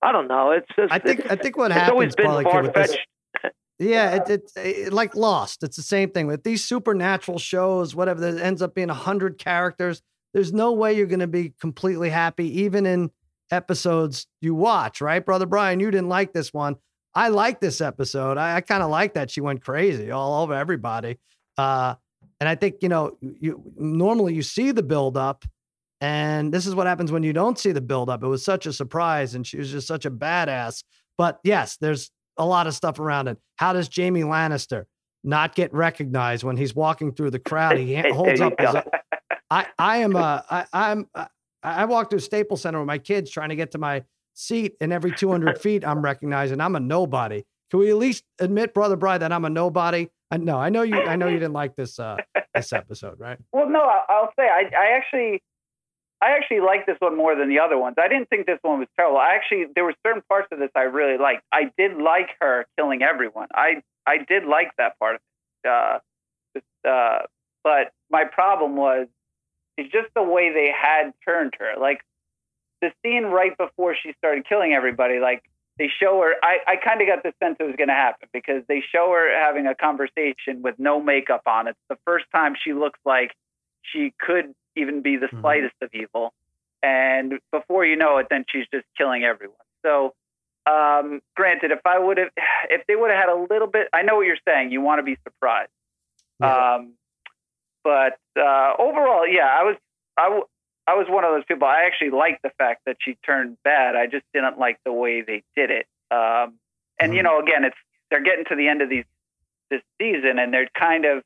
I don't know. It's just I think I think what it's always been far fetched. Yeah, it, it, it like Lost. It's the same thing with these supernatural shows. Whatever that ends up being a hundred characters. There's no way you're going to be completely happy, even in episodes you watch. Right, brother Brian? You didn't like this one. I like this episode. I, I kind of like that she went crazy all over everybody. Uh, and I think you know, you normally you see the build up, and this is what happens when you don't see the build up. It was such a surprise, and she was just such a badass. But yes, there's a lot of stuff around it. How does Jaime Lannister not get recognized when he's walking through the crowd? He holds up his. I I am a I I'm I, I walk through Staples Center with my kids trying to get to my seat, and every 200 feet I'm recognizing I'm a nobody. Can we at least admit, brother Bry, that I'm a nobody? I know, I know you. I know you didn't like this uh this episode, right? Well, no, I- I'll say I, I actually, I actually like this one more than the other ones. I didn't think this one was terrible. I actually, there were certain parts of this I really liked. I did like her killing everyone. I, I did like that part of it. Uh, just, uh, but my problem was, it's just the way they had turned her. Like the scene right before she started killing everybody. Like they show her. I, I kind of got the sense it was going to happen because they show her having a conversation with no makeup on. It's the first time she looks like she could even be the Mhm. slightest of evil. And before you know it, then she's just killing everyone. So, um, granted, if I would have, if they would have had a little bit, I know what you're saying. You want to be surprised. Yeah. Um, but uh, overall, yeah, I was, I, w- I was one of those people. I actually liked the fact that she turned bad. I just didn't like the way they did it. Um, and you Mhm. know, again, it's they're getting to the end of these this season, and they're kind of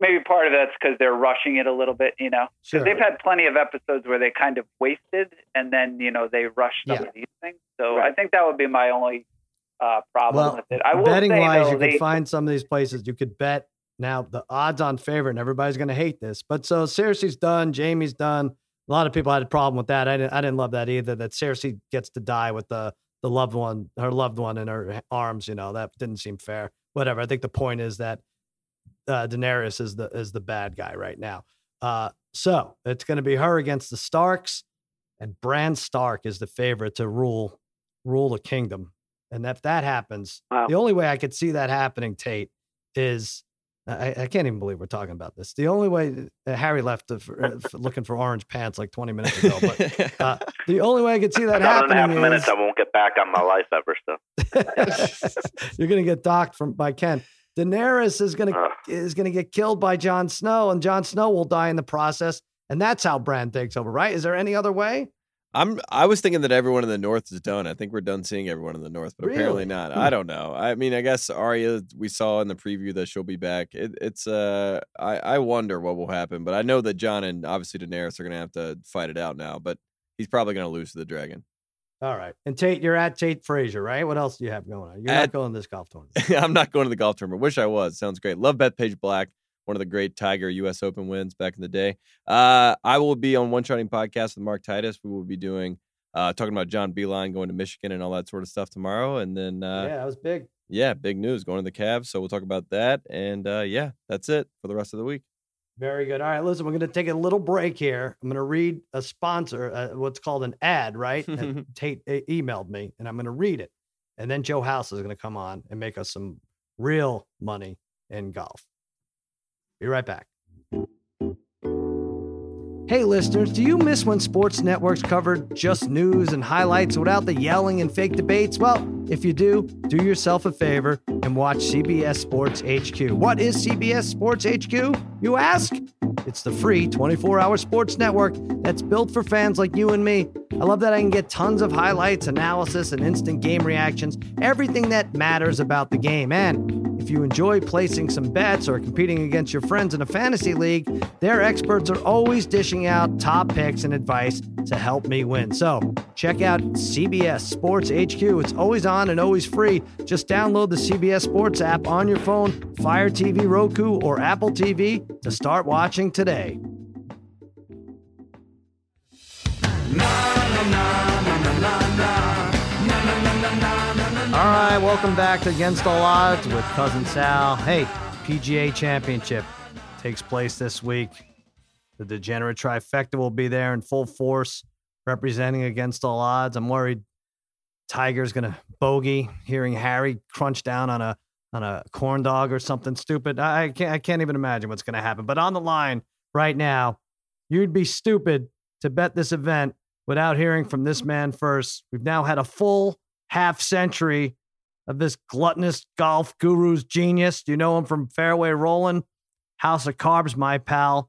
maybe part of that's because they're rushing it a little bit. You know, Sure. because they've had plenty of episodes where they kind of wasted, and then you know they rushed some Yeah. of these things. So Right. I think that would be my only uh, problem Well, with it. I will betting say, wise, though, you they, could find some of these places. You could bet now the odds on favorite, and everybody's going to hate this. But so Cersei's done, Jaime's done. A lot of people had a problem with that. I didn't. I didn't love that either. That Cersei gets to die with the the loved one, her loved one in her arms. You know that didn't seem fair. whatever. I think the point is that uh, Daenerys is the is the bad guy right now. Uh, so it's going to be her against the Starks, and Bran Stark is the favorite to rule rule the kingdom. And if that happens, Wow. the only way I could see that happening, Tate, is I, I can't even believe we're talking about this. The only way uh, Harry left the, for, uh, for looking for orange pants like 20 minutes ago, but uh, the only way I could see that Seven and a half happening minutes, is I won't get back on my life ever. So you're gonna get docked from by Ken. Daenerys is gonna Ugh. is gonna get killed by Jon Snow, and Jon Snow will die in the process, and that's how Bran takes over. Right? Is there any other way? I'm. I was thinking that everyone in the north is done. I think we're done seeing everyone in the north, but Really? apparently not. Hmm. I don't know. I mean, I guess Arya. We saw in the preview that she'll be back. It, it's. Uh, I I wonder what will happen, but I know that Jon and obviously Daenerys are gonna have to fight it out now. But he's probably gonna lose to the dragon. All right. And Tate, you're at Tate Frazier, right? What else do you have going on? You're not going to this golf tournament. I'm not going to the golf tournament. Wish I was. Sounds great. Love Bethpage Black, one of the great Tiger U.S. Open wins back in the day. Uh, I will be on One Shining Podcast with Mark Titus. We will be doing uh, talking about John Beilein going to Michigan and all that sort of stuff tomorrow. And then uh, yeah, that was big. yeah, big news going to the Cavs. So we'll talk about that. And uh, yeah, that's it for the rest of the week. Very good. All right, listen, we're going to take a little break here. I'm going to read a sponsor, uh, what's called an ad, right? that Tate e- emailed me, and I'm going to read it. And then Joe House is going to come on and make us some real money in golf. Be right back. Hey, listeners, do you miss when sports networks covered just news and highlights without the yelling and fake debates? Well, if you do, do yourself a favor and watch CBS Sports HQ. What is CBS Sports HQ, you ask? It's the free 24 hour sports network that's built for fans like you and me. I love that I can get tons of highlights, analysis, and instant game reactions, everything that matters about the game. And if you enjoy placing some bets or competing against your friends in a fantasy league, their experts are always dishing out top picks and advice to help me win. So check out CBS Sports HQ. It's always on and always free. Just download the CBS Sports app on your phone, Fire TV, Roku, or Apple TV to start watching today. Right, welcome back to Against All Odds with Cousin Sal. Hey, PGA Championship takes place this week. The degenerate trifecta will be there in full force, representing Against All Odds. I'm worried Tiger's gonna bogey, hearing Harry crunch down on a on a corn dog or something stupid. I I can't I can't even imagine what's gonna happen. But on the line right now, you'd be stupid to bet this event without hearing from this man first. We've now had a full half century of this gluttonous golf guru's genius. You know him from Fairway Rollin'? House of Carbs, my pal,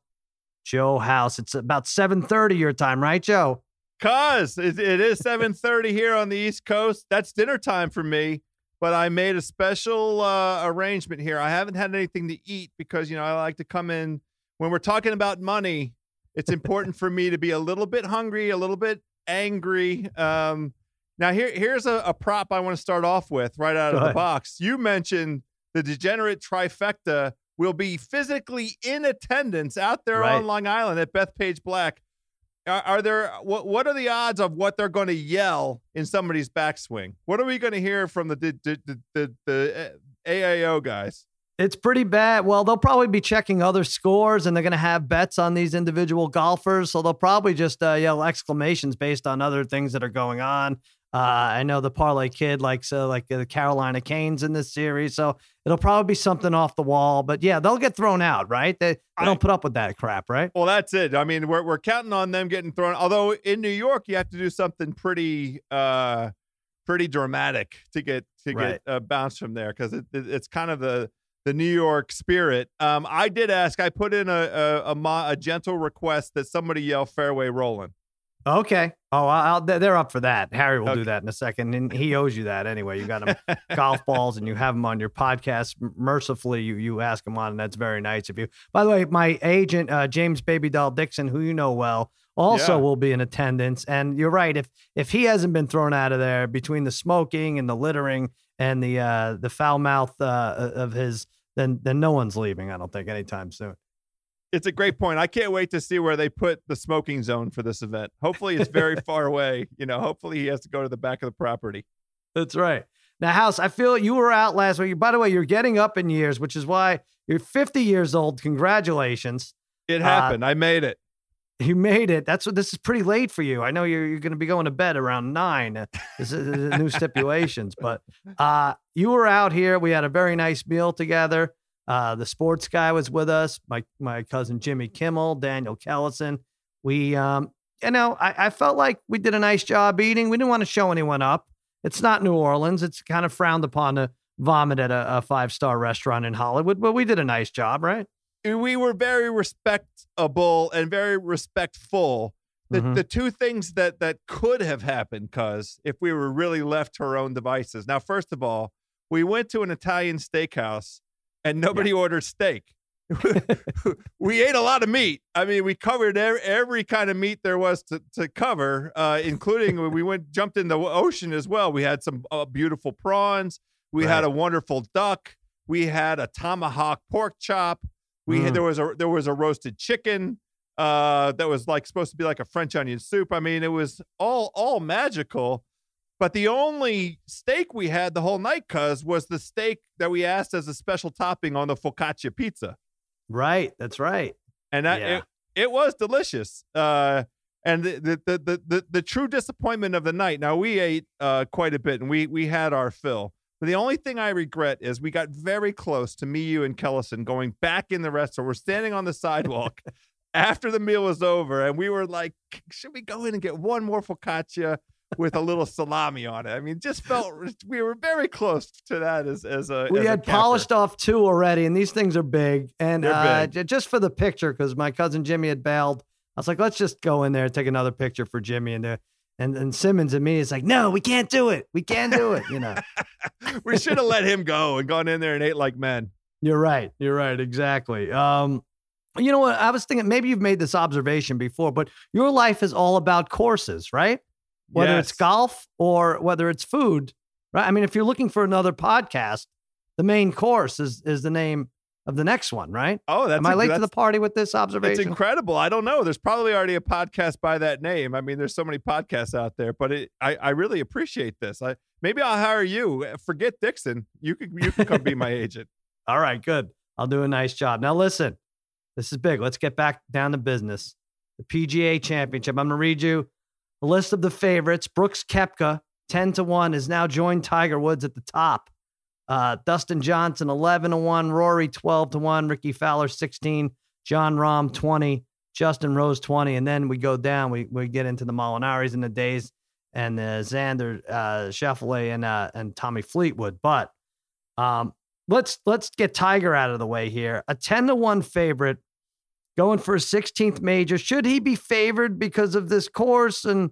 Joe House. It's about 7:30 your time, right, Joe? Cause it, it is 7:30 here on the East Coast. That's dinner time for me. But I made a special uh, arrangement here. I haven't had anything to eat because you know I like to come in when we're talking about money. It's important for me to be a little bit hungry, a little bit angry. Um, now here here's a, a prop I want to start off with right out Go of the box. You mentioned the degenerate trifecta will be physically in attendance out there Right. on Long Island at Bethpage Black. Are, are there what what are the odds of what they're going to yell in somebody's backswing? What are we going to hear from the the the, the, the uh, AAO guys? It's pretty bad. Well, they'll probably be checking other scores and they're going to have bets on these individual golfers. So they'll probably just uh, yell exclamations based on other things that are going on. Uh, I know the Parlay Kid likes uh, like the Carolina Canes in this series. So it'll probably be something off the wall. But yeah, they'll get thrown out, right? They, they I- don't put up with that crap, right? Well, that's it. I mean, we're we're counting on them getting thrown. Although in New York, you have to do something pretty uh pretty dramatic to get to Right. get uh, bounced from there because it, it, it's kind of the the New York spirit. Um, I did ask. I put in a a, a, a gentle request that somebody yell "fairway rolling." Okay. Oh, I'll, they're they're up for that. Harry will do that in a second, and he owes you that anyway. You got him golf balls, and you have him on your podcast. Mercifully, you you ask him on, and that's very nice of you. By the way, my agent uh, James Baby Doll Dixon, who you know well, also Yeah. will be in attendance. And you're right. If if he hasn't been thrown out of there between the smoking and the littering and the uh, the foul mouth uh, of his, then then no one's leaving. I don't think anytime soon. It's a great point. I can't wait to see where they put the smoking zone for this event. Hopefully, it's very far away. You know, hopefully he has to go to the back of the property. That's right. Now, House, I feel you were out last week. By the way, you're getting up in years, which is why you're 50 years old. Congratulations. It happened. Uh, I made it. You made it. That's what this is pretty late for you. I know you're you're going to be going to bed around nine. This is new stipulations, but uh, you were out here. We had a very nice meal together. Uh, the sports guy was with us. My my cousin Jimmy Kimmel, Daniel Kellison. We, um, you know, I, I felt like we did a nice job eating. We didn't want to show anyone up. It's not New Orleans. It's kind of frowned upon to vomit at a, a five star restaurant in Hollywood, but we did a nice job, right? we were very respectable and very respectful. The, mm-hmm. the two things that that could have happened, cuz if we were really left to our own devices. Now, first of all, we went to an Italian steakhouse and nobody yeah. ordered steak. we ate a lot of meat. I mean, we covered every, every kind of meat there was to, to cover, uh, including when we went jumped in the ocean as well. We had some uh, beautiful prawns. We right. had a wonderful duck. We had a tomahawk pork chop. We mm. had there was a there was a roasted chicken uh, that was like supposed to be like a French onion soup. I mean, it was all all magical. But the only steak we had the whole night, cuz, was the steak that we asked as a special topping on the focaccia pizza. Right, that's right. And that yeah. it, it was delicious. Uh, and the, the the, the the true disappointment of the night. Now we ate uh, quite a bit, and we we had our fill. But the only thing I regret is we got very close to me, you, and Kellison going back in the restaurant. We're standing on the sidewalk after the meal was over, and we were like, should we go in and get one more focaccia with a little salami on it? I mean, just felt we were very close to that as, as a. We as had polished off two already, and these things are big. And uh, big. just for the picture, because my cousin Jimmy had bailed, I was like, let's just go in there and take another picture for Jimmy. And and and Simmons and me is like, no, we can't do it. We can't do it. You know, we should have let him go and gone in there and ate like men. You're right. You're right. Exactly. Um, you know what? I was thinking maybe you've made this observation before, but your life is all about courses, right? Whether yes. it's golf or whether it's food, right? I mean, if you're looking for another podcast, the main course is is the name of the next one, right? Oh, that's am I late to the party with this observation? It's incredible. I don't know. There's probably already a podcast by that name. I mean, there's so many podcasts out there, but it, I I really appreciate this. I maybe I'll hire you. Forget Dixon. You can you can come be my agent. All right, good. I'll do a nice job. Now listen, this is big. Let's get back down to business. The PGA Championship. I'm gonna read you list of the favorites. Brooks Koepka, 10 to 1, has now joined Tiger Woods at the top. Uh, Dustin Johnson, 11 to 1. Rory, 12 to 1. Rickie Fowler, 16. Jon Rahm, 20. Justin Rose, 20. And then we go down. We, we get into the Molinaris and the days and uh, Xander uh, and, uh, and Tommy Fleetwood. But um, let's let's get Tiger out of the way here. A 10 to 1 favorite going for a 16th major. Should he be favored because of this course and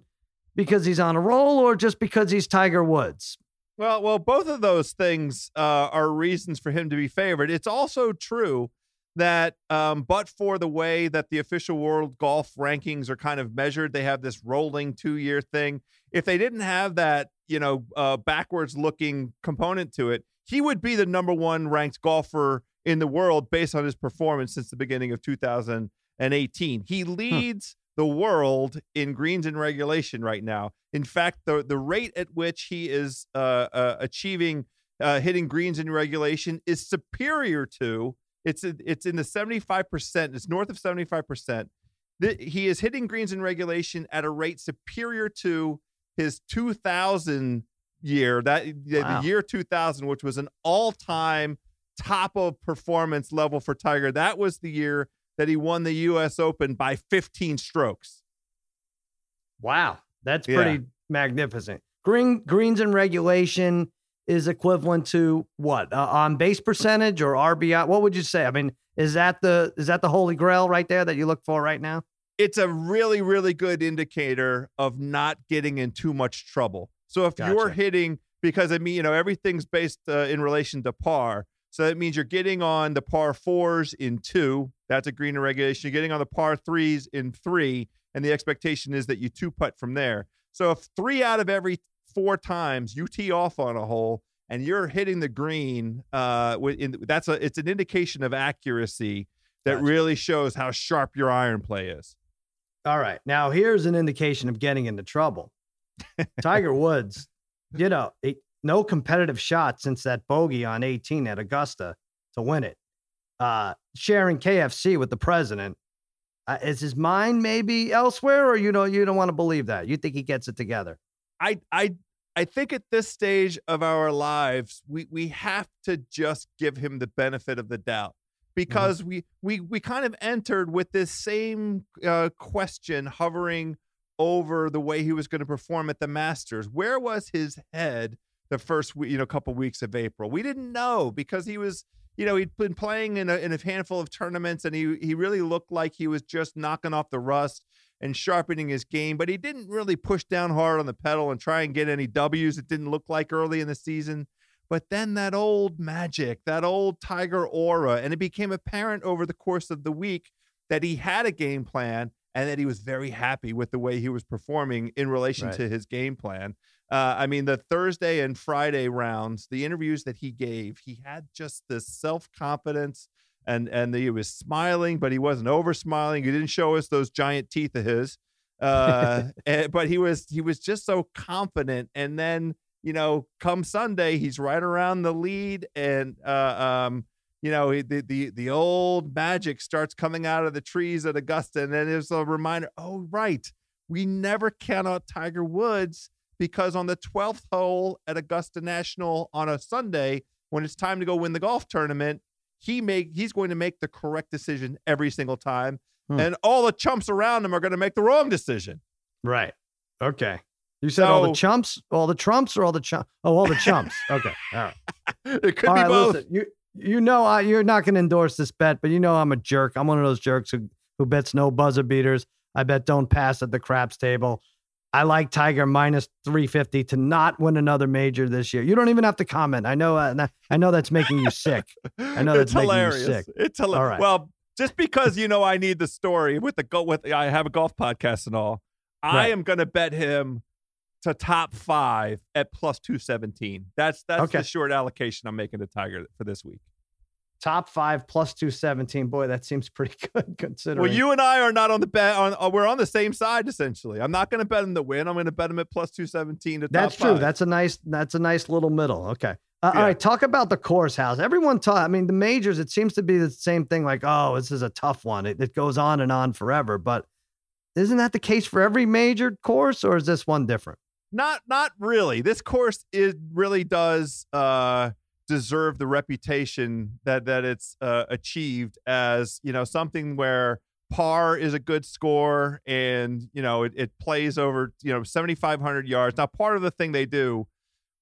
because he's on a roll or just because he's Tiger Woods? Well, well, both of those things uh, are reasons for him to be favored. It's also true that, um, but for the way that the official world golf rankings are kind of measured, they have this rolling two-year thing. If they didn't have that, you know, uh, backwards-looking component to it, he would be the number one ranked golfer in the world based on his performance since the beginning of 2018. He hmm. leads the world in greens and regulation right now. In fact, the the rate at which he is uh, uh, achieving uh, hitting greens in regulation is superior to it's it's in the seventy five percent. It's north of seventy five percent. He is hitting greens in regulation at a rate superior to his two thousand year that wow. the year two thousand, which was an all time top of performance level for Tiger. That was the year that he won the U.S. Open by 15 strokes. Wow, that's pretty yeah. magnificent. Green greens and regulation is equivalent to what uh, on base percentage or RBI? What would you say? I mean, is that the is that the holy grail right there that you look for right now? It's a really really good indicator of not getting in too much trouble. So if gotcha. you're hitting because I mean, you know, everything's based uh, in relation to par. So that means you're getting on the par fours in two. That's a green regulation. You're getting on the par threes in three. And the expectation is that you two putt from there. So if three out of every four times you tee off on a hole and you're hitting the green, uh, in, that's a it's an indication of accuracy that gotcha. really shows how sharp your iron play is. All right. Now here's an indication of getting into trouble. Tiger Woods, you know, no competitive shot since that bogey on 18 at Augusta to win it. Uh, sharing KFC with the president. Uh, is his mind maybe elsewhere, or you know you don't want to believe that? You think he gets it together? I I I think at this stage of our lives, we we have to just give him the benefit of the doubt because mm-hmm. we we we kind of entered with this same uh, question hovering over the way he was going to perform at the Masters. Where was his head the first you know couple weeks of April? We didn't know because he was you know, he'd been playing in a, in a handful of tournaments and he, he really looked like he was just knocking off the rust and sharpening his game, but he didn't really push down hard on the pedal and try and get any W's. It didn't look like early in the season. But then that old magic, that old Tiger aura, and it became apparent over the course of the week that he had a game plan and that he was very happy with the way he was performing in relation right. to his game plan. Uh, I mean, the Thursday and Friday rounds, the interviews that he gave, he had just this self confidence and and he was smiling, but he wasn't over smiling. He didn't show us those giant teeth of his, uh, and, but he was he was just so confident. And then you know, come Sunday, he's right around the lead, and uh, um, you know, the the the old magic starts coming out of the trees at Augusta, and then it's a reminder. Oh, right, we never count out Tiger Woods because on the 12th hole at Augusta National on a Sunday, when it's time to go win the golf tournament, he make he's going to make the correct decision every single time. Hmm. And all the chumps around him are going to make the wrong decision. Right. Okay. You said so, all the chumps, all the trumps, or all the chumps? Oh, all the chumps. okay. All right. It could all be right, both. Listen, you you know I, you're not going to endorse this bet, but you know I'm a jerk. I'm one of those jerks who who bets no buzzer beaters. I bet don't pass at the craps table. I like Tiger minus 350 to not win another major this year. You don't even have to comment. I know uh, I know that's making you sick. I know that's hilarious. making you sick. It's hilarious. Right. Well, just because you know I need the story with the go with I have a golf podcast and all, right. I am going to bet him to top 5 at plus 217. That's that's okay. the short allocation I'm making to Tiger for this week top five plus 217 boy that seems pretty good considering well you and i are not on the bet on uh, we're on the same side essentially. I'm not going to bet him to win. I'm going to bet him at plus 217 to that's true. five. that's a nice that's a nice little middle. Okay. Uh, yeah. all right. Talk about the course house everyone talk i mean the majors it seems to be the same thing like oh this is a tough one. It, it goes on and on forever. But isn't that the case for every major course or is this one different? Not not really. This course it really does uh deserve the reputation that that it's uh, achieved as you know something where par is a good score and you know it, it plays over you know 7500 yards. Now part of the thing they do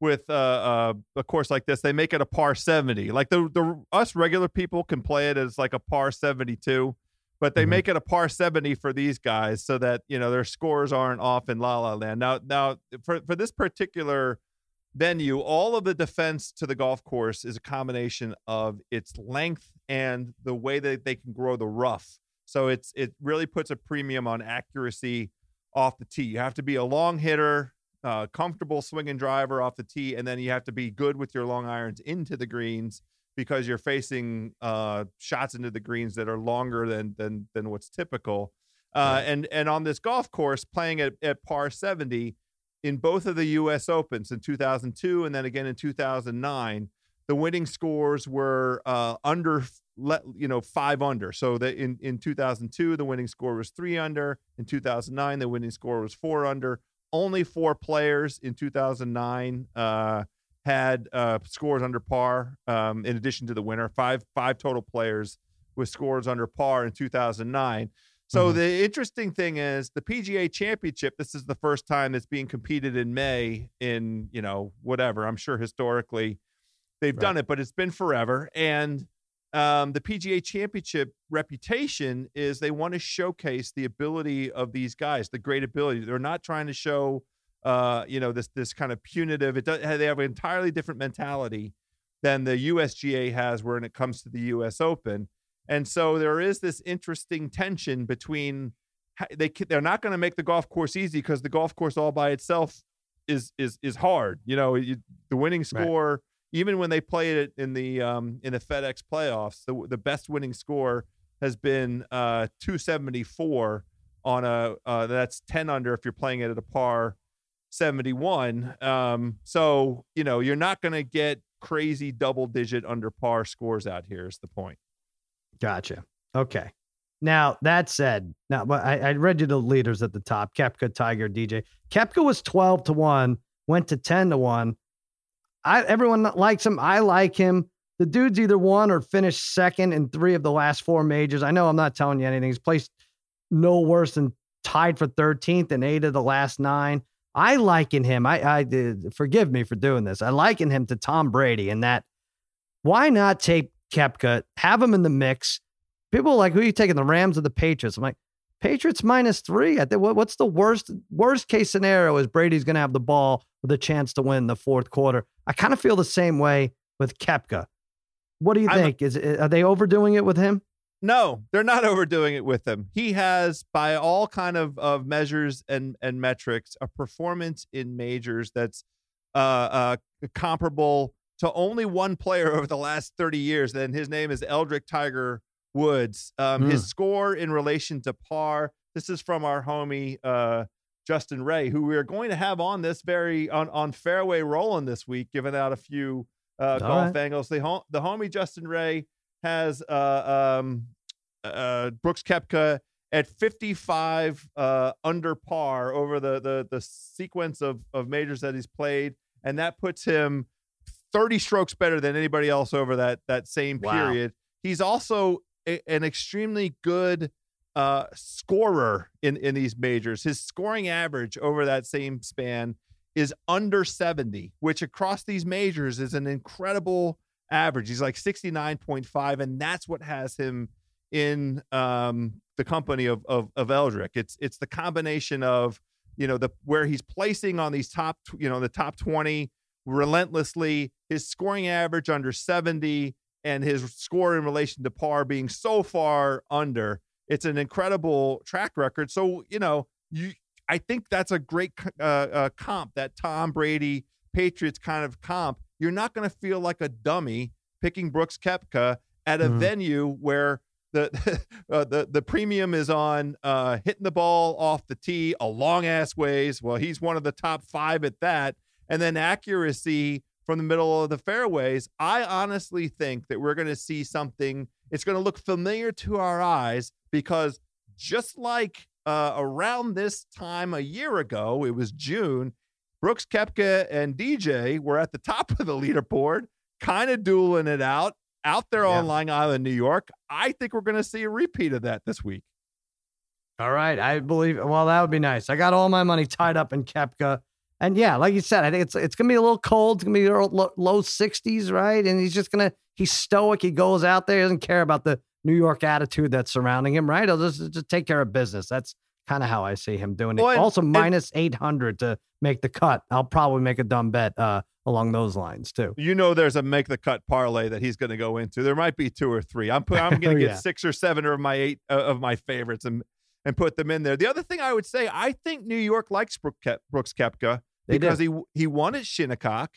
with uh, uh, a course like this they make it a par 70 like the the us regular people can play it as like a par 72 but they mm-hmm. make it a par 70 for these guys so that you know their scores aren't off in la la land. Now now for for this particular venue, all of the defense to the golf course is a combination of its length and the way that they can grow the rough. So it's it really puts a premium on accuracy off the tee. You have to be a long hitter, uh, comfortable swinging driver off the tee, and then you have to be good with your long irons into the greens because you're facing uh, shots into the greens that are longer than than than what's typical. Uh, and and on this golf course, playing at, at par 70, in both of the U.S. Opens in 2002 and then again in 2009, the winning scores were uh, under, you know, five under. So that in in 2002 the winning score was three under. In 2009 the winning score was four under. Only four players in 2009 uh, had uh, scores under par. Um, in addition to the winner, five five total players with scores under par in 2009. So mm-hmm. the interesting thing is the PGA Championship. This is the first time it's being competed in May. In you know whatever. I'm sure historically they've right. done it, but it's been forever. And um, the PGA Championship reputation is they want to showcase the ability of these guys, the great ability. They're not trying to show, uh, you know, this this kind of punitive. It does, they have an entirely different mentality than the USGA has when it comes to the U.S. Open and so there is this interesting tension between they they're not going to make the golf course easy because the golf course all by itself is is is hard. You know, you, the winning score right. even when they played it in the um, in the FedEx playoffs, the the best winning score has been uh, 274 on a uh, that's 10 under if you're playing it at a par 71. Um, so, you know, you're not going to get crazy double digit under par scores out here, is the point. Gotcha. Okay. Now that said, now I, I read you the leaders at the top: Koepka, Tiger, DJ. Koepka was twelve to one, went to ten to one. I everyone likes him. I like him. The dude's either won or finished second in three of the last four majors. I know I'm not telling you anything. He's placed no worse than tied for 13th in eight of the last nine. I liken him. I, I did, forgive me for doing this. I liken him to Tom Brady in that. Why not take Koepka, have him in the mix? People are like, who are you taking, the Rams or the Patriots? I'm like, Patriots minus three. I think what's the worst worst case scenario is Brady's going to have the ball with a chance to win the fourth quarter. I kind of feel the same way with Koepka. What do you think? I'm, Is are they overdoing it with him? No, they're not overdoing it with him. He has, by all kind of, of measures and and metrics, a performance in majors that's uh, uh, comparable to only one player over the last thirty years. And his name is Eldrick Tiger Woods. Um, mm. His score in relation to par. This is from our homie uh, Justin Ray, who we are going to have on this very on on Fairway Rollin' this week, giving out a few uh, golf right. angles. The hom- the homie Justin Ray has uh, um, uh, Brooks Koepka at 55 uh, under par over the, the the sequence of of majors that he's played, and that puts him 30 strokes better than anybody else over that that same wow. period. He's also a, an extremely good uh, scorer in in these majors. His scoring average over that same span is under 70, which across these majors is an incredible average. He's like 69.5, and that's what has him in um, the company of, of of Eldrick. It's it's the combination of you know the where he's placing on these top you know the top 20 relentlessly, his scoring average under 70, and his score in relation to par being so far under. It's an incredible track record. So you know you I think that's a great uh, uh, comp, that Tom Brady Patriots kind of comp. You're not going to feel like a dummy picking Brooks Koepka at a mm-hmm. venue where the uh, the the premium is on uh, hitting the ball off the tee a long ass ways. Well, he's one of the top five at that, and then accuracy from the middle of the fairways. I honestly think that we're going to see something. It's going to look familiar to our eyes because just like uh, around this time a year ago, it was June, Brooks Koepka and DJ were at the top of the leaderboard, kind of dueling it out out there yeah. on Long Island, New York. I think we're going to see a repeat of that this week. All right. I believe, well, that would be nice. I got all my money tied up in Koepka. And yeah, like you said, I think it's it's gonna be a little cold. It's gonna be low, low 60s, right? And he's just gonna he's stoic. He goes out there, he doesn't care about the New York attitude that's surrounding him, right? He'll just, just take care of business. That's kind of how I see him doing it. Well, and, also, minus 800 to make the cut. I'll probably make a dumb bet uh, along those lines too. You know, there's a make the cut parlay that he's going to go into. There might be two or three. I'm I'm going to get yeah. six or seven of my eight uh, of my favorites and and put them in there. The other thing I would say, I think New York likes Brooks Koepka because he he won at Shinnecock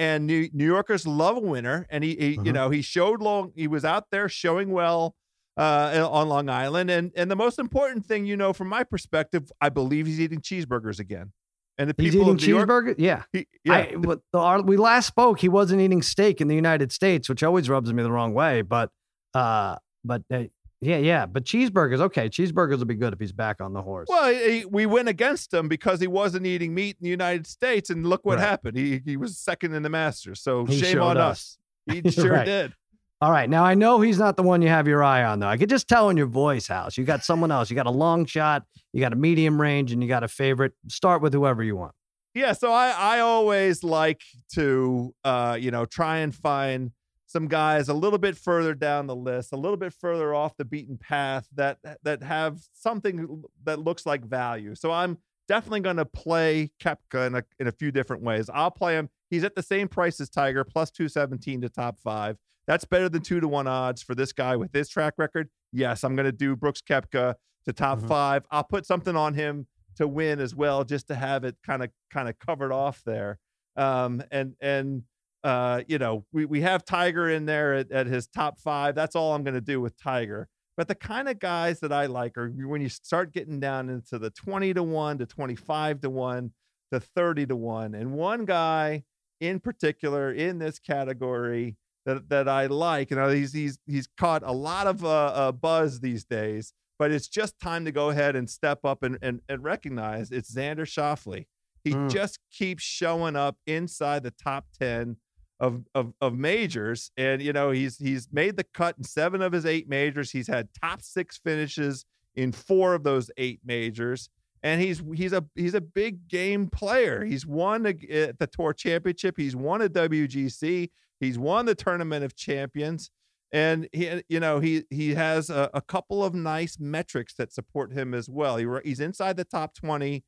and New, New Yorkers love a winner. And he, he uh-huh. you know, he showed long. He was out there showing well uh, on Long Island. And and the most important thing, you know, from my perspective, I believe he's eating cheeseburgers again. And the people he's eating cheeseburgers. Yeah, he, yeah. I, but the, our, we last spoke, he wasn't eating steak in the United States, which always rubs me the wrong way. But uh, but uh, yeah, yeah. But cheeseburgers, okay, cheeseburgers will be good if he's back on the horse. Well, he, we went against him because he wasn't eating meat in the United States, and look what right. happened. He he was second in the Masters. So he shame on us. us. He sure right. did. All right. Now I know he's not the one you have your eye on, though. I could just tell in your voice, House. You got someone else. You got a long shot, you got a medium range, and you got a favorite. Start with whoever you want. Yeah. So I I always like to uh, you know, try and find some guys a little bit further down the list, a little bit further off the beaten path that that have something that looks like value. So I'm definitely going to play Koepka in a, in a few different ways. I'll play him. He's at the same price as Tiger, plus 217 to top five. That's better than two to one odds for this guy with this track record. Yes, I'm going to do Brooks Koepka to top mm-hmm. five. I'll put something on him to win as well, just to have it kind of kind of covered off there. Um, and and uh, you know, we we have Tiger in there at, at his top five. That's all I'm going to do with Tiger. But the kind of guys that I like are when you start getting down into the 20 to 1 to 25 to 1, to 30 to 1. And one guy in particular in this category that, that I like, you know, he's, he's, he's caught a lot of uh, uh, buzz these days, but it's just time to go ahead and step up and, and, and recognize it's Xander Schauffele. He Mm. just keeps showing up inside the top 10 of, of of majors and you know he's he's made the cut in seven of his eight majors. He's had top six finishes in four of those eight majors and he's he's a he's a big game player. He's won a, at the tour championship. He's won a wgc he's won the tournament of champions and he you know he he has a, a couple of nice metrics that support him as well. He, he's inside the top 20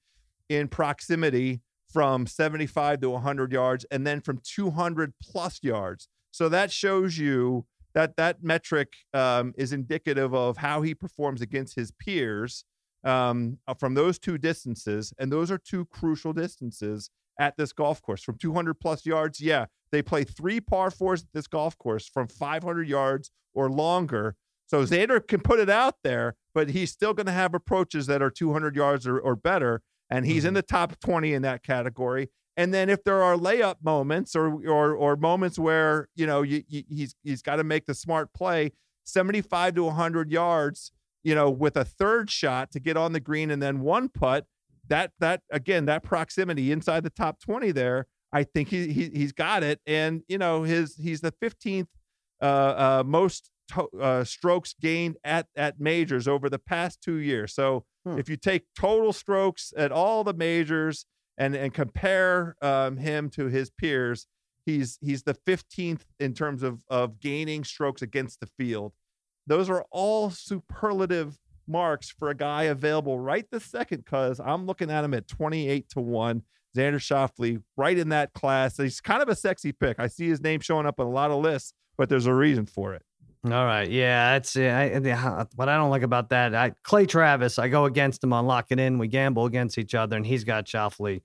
in proximity from 75 to 100 yards and then from 200 plus yards. So that shows you that that metric um, is indicative of how he performs against his peers um, uh, from those two distances. And those are two crucial distances at this golf course. From 200 plus yards, yeah, they play three par fours at this golf course from 500 yards or longer. So Xander can put it out there, but he's still going to have approaches that are 200 yards or, or better and he's in the top 20 in that category. And then if there are layup moments or or or moments where you know you, you, he's he's got to make the smart play, 75 to 100 yards, you know, with a third shot to get on the green and then one putt. That that again that proximity inside the top 20 there, I think he, he he's got it. And you know his he's the 15th uh, uh, most to, uh, strokes gained at at majors over the past two years. So Hmm. if you take total strokes at all the majors and and compare um, him to his peers, he's he's the 15th in terms of of gaining strokes against the field. Those are all superlative marks for a guy available right this second because I'm looking at him at 28 to 1. Xander Schauffele, right in that class. He's kind of a sexy pick. I see his name showing up on a lot of lists, but there's a reason for it. All right, yeah, that's it. I, I- what I don't like about that, I, Clay Travis, I go against him on lock it in. We gamble against each other, and he's got Schauffele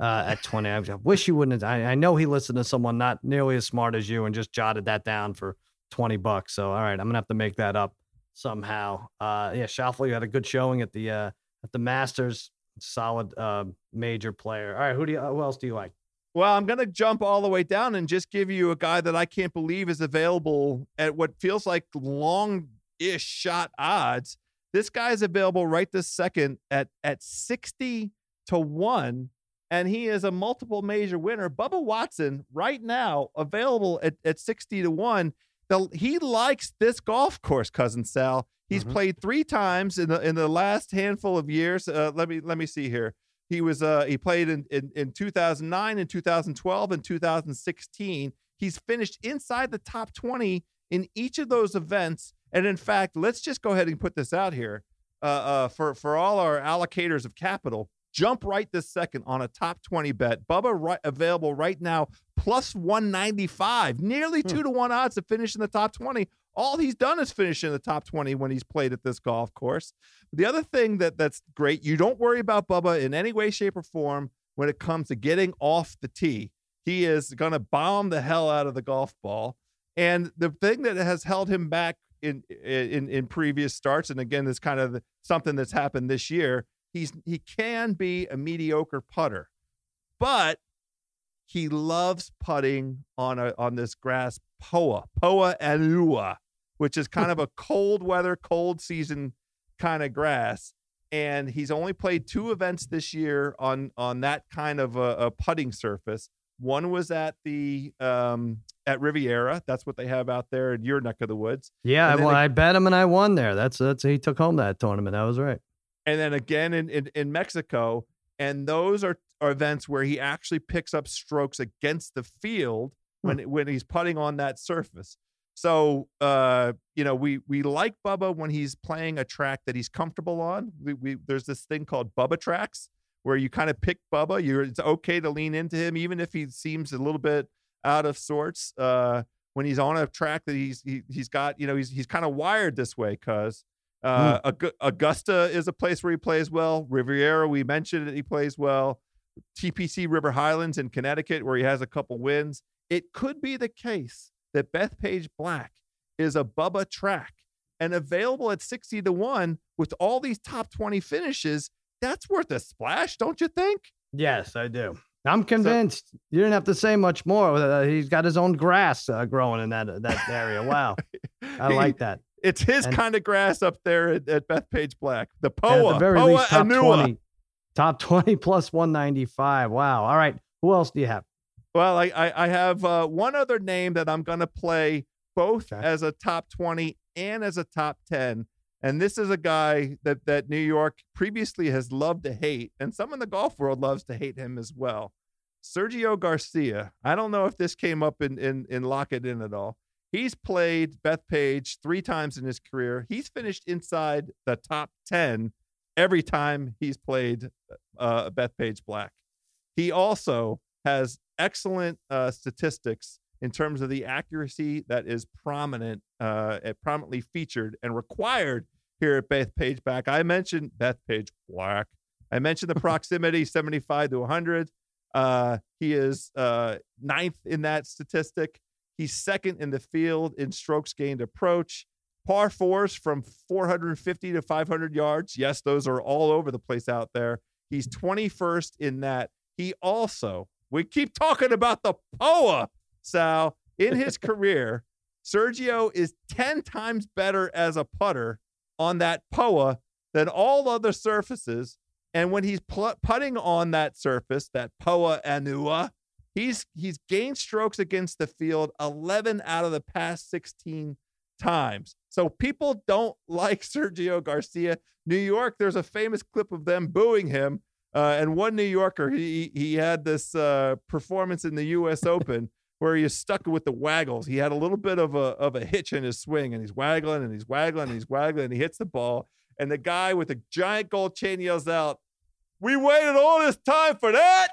uh, at twenty. I wish you wouldn't. Have, I, I know he listened to someone not nearly as smart as you and just jotted that down for twenty bucks. So all right, I'm gonna have to make that up somehow. Uh, yeah, Schauffele had a good showing at the uh, at the Masters. Solid uh, major player. All right, who do you? Who else do you like? Well, I'm going to jump all the way down and just give you a guy that I can't believe is available at what feels like long ish shot odds. This guy is available right this second at, at 60 to 1, and he is a multiple major winner. Bubba Watson, right now, available at, at 60 to 1. The, he likes this golf course, cousin Sal. He's Mhm. played three times in the in the last handful of years. Uh, let me let me see here. He was uh he played in, in in 2009 and 2012 and 2016. He's finished inside the top 20 in each of those events. And in fact, let's just go ahead and put this out here uh, uh, for for all our allocators of capital. Jump right this second on a top 20 bet. Bubba right, available right now plus 195, nearly two to one odds to finish in the top 20. All he's done is finish in the top 20 when he's played at this golf course. The other thing that that's great, you don't worry about Bubba in any way, shape, or form when it comes to getting off the tee. He is going to bomb the hell out of the golf ball. And the thing that has held him back in in in previous starts, and again, is kind of something that's happened this year. He's he can be a mediocre putter, but he loves putting on a on this grass Poa Poa Annua, which is kind of a cold weather, cold season kind of grass. And he's only played two events this year on on that kind of a, a putting surface. One was at the um, at Riviera. That's what they have out there in your neck of the woods. Yeah, I, well, I bet him and I won there. That's that's he took home that tournament. That was right. and then again in, in, in Mexico. And those are, are events where he actually picks up strokes against the field when when he's putting on that surface. So uh, you know, we we like Bubba when he's playing a track that he's comfortable on. We, we there's this thing called Bubba tracks where you kind of pick Bubba. You're it's okay to lean into him even if he seems a little bit out of sorts. Uh, when he's on a track that he's he, he's got, you know, he's he's kind of wired this way because uh, Aug- Augusta is a place where he plays well. Riviera, we mentioned it, he plays well. TPC River Highlands in Connecticut, where he has a couple wins. It could be the case that Bethpage Black is a Bubba track and available at 60 to 1 with all these top 20 finishes. That's worth a splash, don't you think? Yes, I do. I'm convinced. you didn't have to say much more. Uh, he's got his own grass uh, growing in that that area. Wow, I He- like that. It's his And- kind of grass up there at, at Bethpage Black. The Poa, the very Poa least, top Annua. twenty, top twenty plus one ninety five. Wow. All right. Who else do you have? Well, I I, I have uh, one other name that I'm going to play both Okay. as a top 20 and as a top 10. And this is a guy that that New York previously has loved to hate, and some in the golf world loves to hate him as well. Sergio Garcia. I don't know if this came up in in in Lock It In at all. He's played Bethpage three times in his career. He's finished inside the top 10 every time he's played uh, Bethpage Black. He also has excellent uh, statistics in terms of the accuracy that is prominent, uh, prominently featured and required here at Bethpage Black. I mentioned Bethpage Black. I mentioned the proximity, 75 to 100. Uh, he is uh, ninth in that statistic. He's second in the field in strokes gained approach. Par fours from 450 to 500 yards. Yes, those are all over the place out there. He's 21st in that. He also, we keep talking about the POA, Sal. In his career, Sergio is 10 times better as a putter on that POA than all other surfaces. And when he's pl- putting on that surface, that Poa Annua, he's he's gained strokes against the field 11 out of the past 16 times. So people don't like Sergio Garcia. New York, there's a famous clip of them booing him. Uh, and one New Yorker, he he had this uh, performance in the U.S. Open where he is stuck with the waggles. He had a little bit of a of a hitch in his swing, and he's waggling and he's waggling and he's waggling, and he hits the ball. And the guy with the giant gold chain yells out, "We waited all this time for that."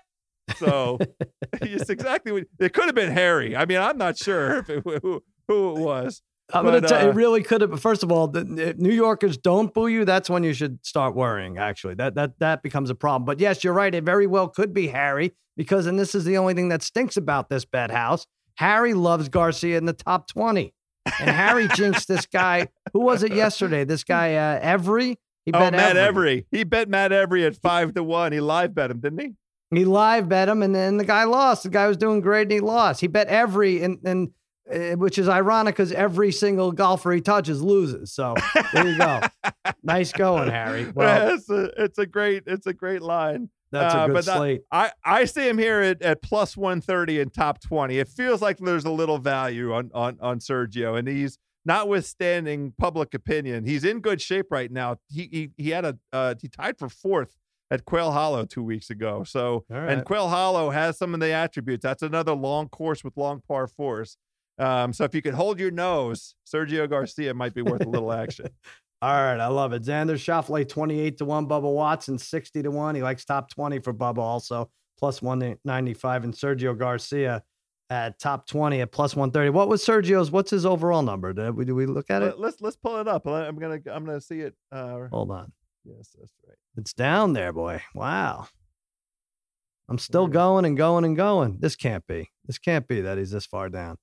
So it's exactly what it could have been Harry. I mean, I'm not sure if it, who who it was. I'm going to tell you, uh, it really could have. First of all, the, New Yorkers don't boo you. That's when you should start worrying. Actually, that that that becomes a problem. But yes, you're right. It very well could be Harry because, and this is the only thing that stinks about this bet house. Harry loves Garcia in the top twenty, and Harry jinxed this guy. Who was it yesterday? This guy uh, Every. He Oh, bet Matt Every. He bet Matt Every at five to one. He live bet him, didn't he? He live bet him, and then the guy lost. The guy was doing great, and he lost. He bet every, and and uh, which is ironic because every single golfer he touches loses. So there you go. nice going, Harry. Well, it's a it's a great it's a great line. that's a uh, good but that- slate. I, I see him here at, at plus 130 in top 20. It feels like there's a little value on, on, on Sergio, and he's notwithstanding public opinion, he's in good shape right now. He he, he had a uh, he tied for fourth at Quail Hollow two weeks ago. So All and. Quail Hollow has some of the attributes. That's another long course with long par fours. Um, so if you could hold your nose, Sergio Garcia might be worth a little action. All right, I love it. Xander Schauffele, 28 to 1. Bubba Watson, 60 to 1. He likes top 20 for Bubba also, plus 195. And Sergio Garcia at top 20 at plus 130. What was Sergio's? What's his overall number? Did we, did we look at it? Let, us let's pull it up. I'm gonna I'm gonna see it. Uh, Hold on. yes, that's right. It's down there, boy. Wow. I'm still Where is it? going and going and going. This can't be. This can't be that he's this far down.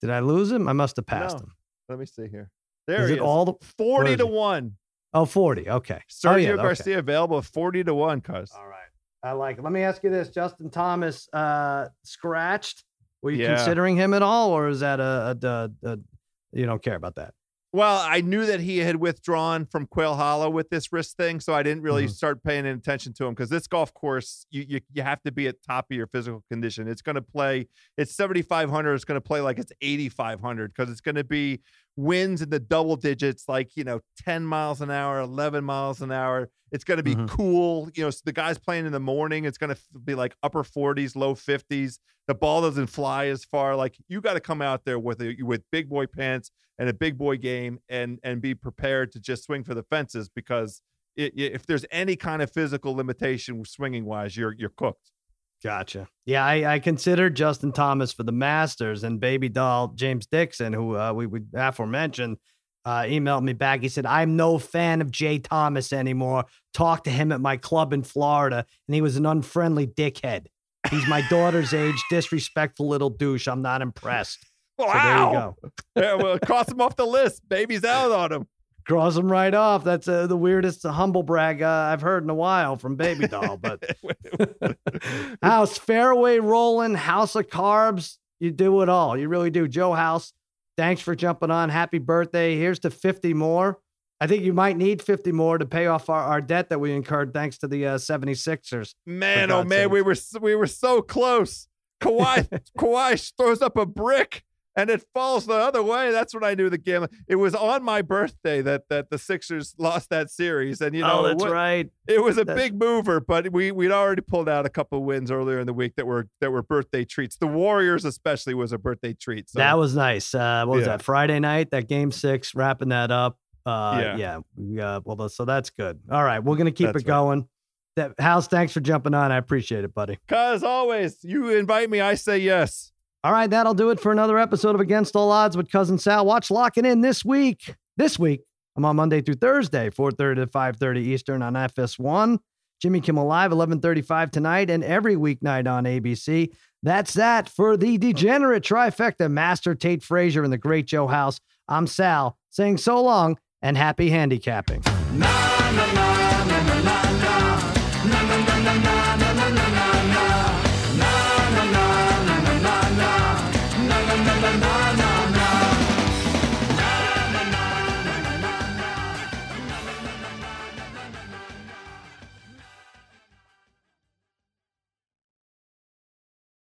Did I lose him? I must have passed No. him. Let me see here. There Is he it is. all the- 40 to 1. Oh, 40. Okay. Sergio oh, yeah, okay. Garcia available 40 to 1, cuz. All right. I like it. Let me ask you this. Justin Thomas uh scratched. Were you Yeah. considering him at all, or is that a, a, a, a you don't care about that? Well, I knew that he had withdrawn from Quail Hollow with this wrist thing, so I didn't really Mhm. start paying attention to him because this golf course, you, you you have to be at top of your physical condition. It's going to play. It's 7,500. It's going to play like it's 8,500 because it's going to be winds in the double digits, like you know, 10 miles an hour, 11 miles an hour. It's going to be Mhm. cool. You know, so the guys playing in the morning, it's going to be like upper 40s, low 50s. The ball doesn't fly as far. Like you got to come out there with a, with big boy pants and a big boy game and and be prepared to just swing for the fences because i- i if there's any kind of physical limitation swinging wise, you're you're cooked. Gotcha. Yeah, I, I considered Justin Thomas for the Masters and baby doll James Dixon, who uh, we, we aforementioned, uh, emailed me back. He said, I'm no fan of Jay Thomas anymore. Talked to him at my club in Florida, and he was an unfriendly dickhead. He's my daughter's age, disrespectful little douche. I'm not impressed. So there you go. yeah, well, cross him off the list. Baby's out on him. Cross them right off. That's uh, the weirdest humble brag uh, I've heard in a while from Baby Doll. But House Fairway Rollin', House of Carbs. You do it all. You really do. Joe House, thanks for jumping on. Happy birthday. Here's to 50 more. I think you might need 50 more to pay off our, our debt that we incurred thanks to the uh, 76ers. Man, oh man, sakes. we were we were so close. Kawhi Kawhi throws up a brick and it falls the other way. That's when I knew the game. It was on my birthday that that the Sixers lost that series, and you know oh, that's it, wa- right. it was a That's- big mover. But we we'd already pulled out a couple wins earlier in the week that were that were birthday treats. The Warriors especially was a birthday treat. So that was nice. Uh, what was Yeah. that? Friday night, that game six, wrapping that up. Uh, Yeah. yeah. we, uh, well, so that's good. All right. We're going to keep That's it right. going. That House, thanks for jumping on. I appreciate it, buddy. Cause always you invite me, I say yes. All right, that'll do it for another episode of Against All Odds with Cousin Sal. Watch Lock It In this week. This week, I'm on Monday through Thursday, 4:30 to 5:30 Eastern on FS1. Jimmy Kimmel Live, 11:35 tonight, and every weeknight on ABC. That's that for the degenerate trifecta, Master Tesfatsion and the Great Joe House. I'm Sal, saying so long and happy handicapping. Na na na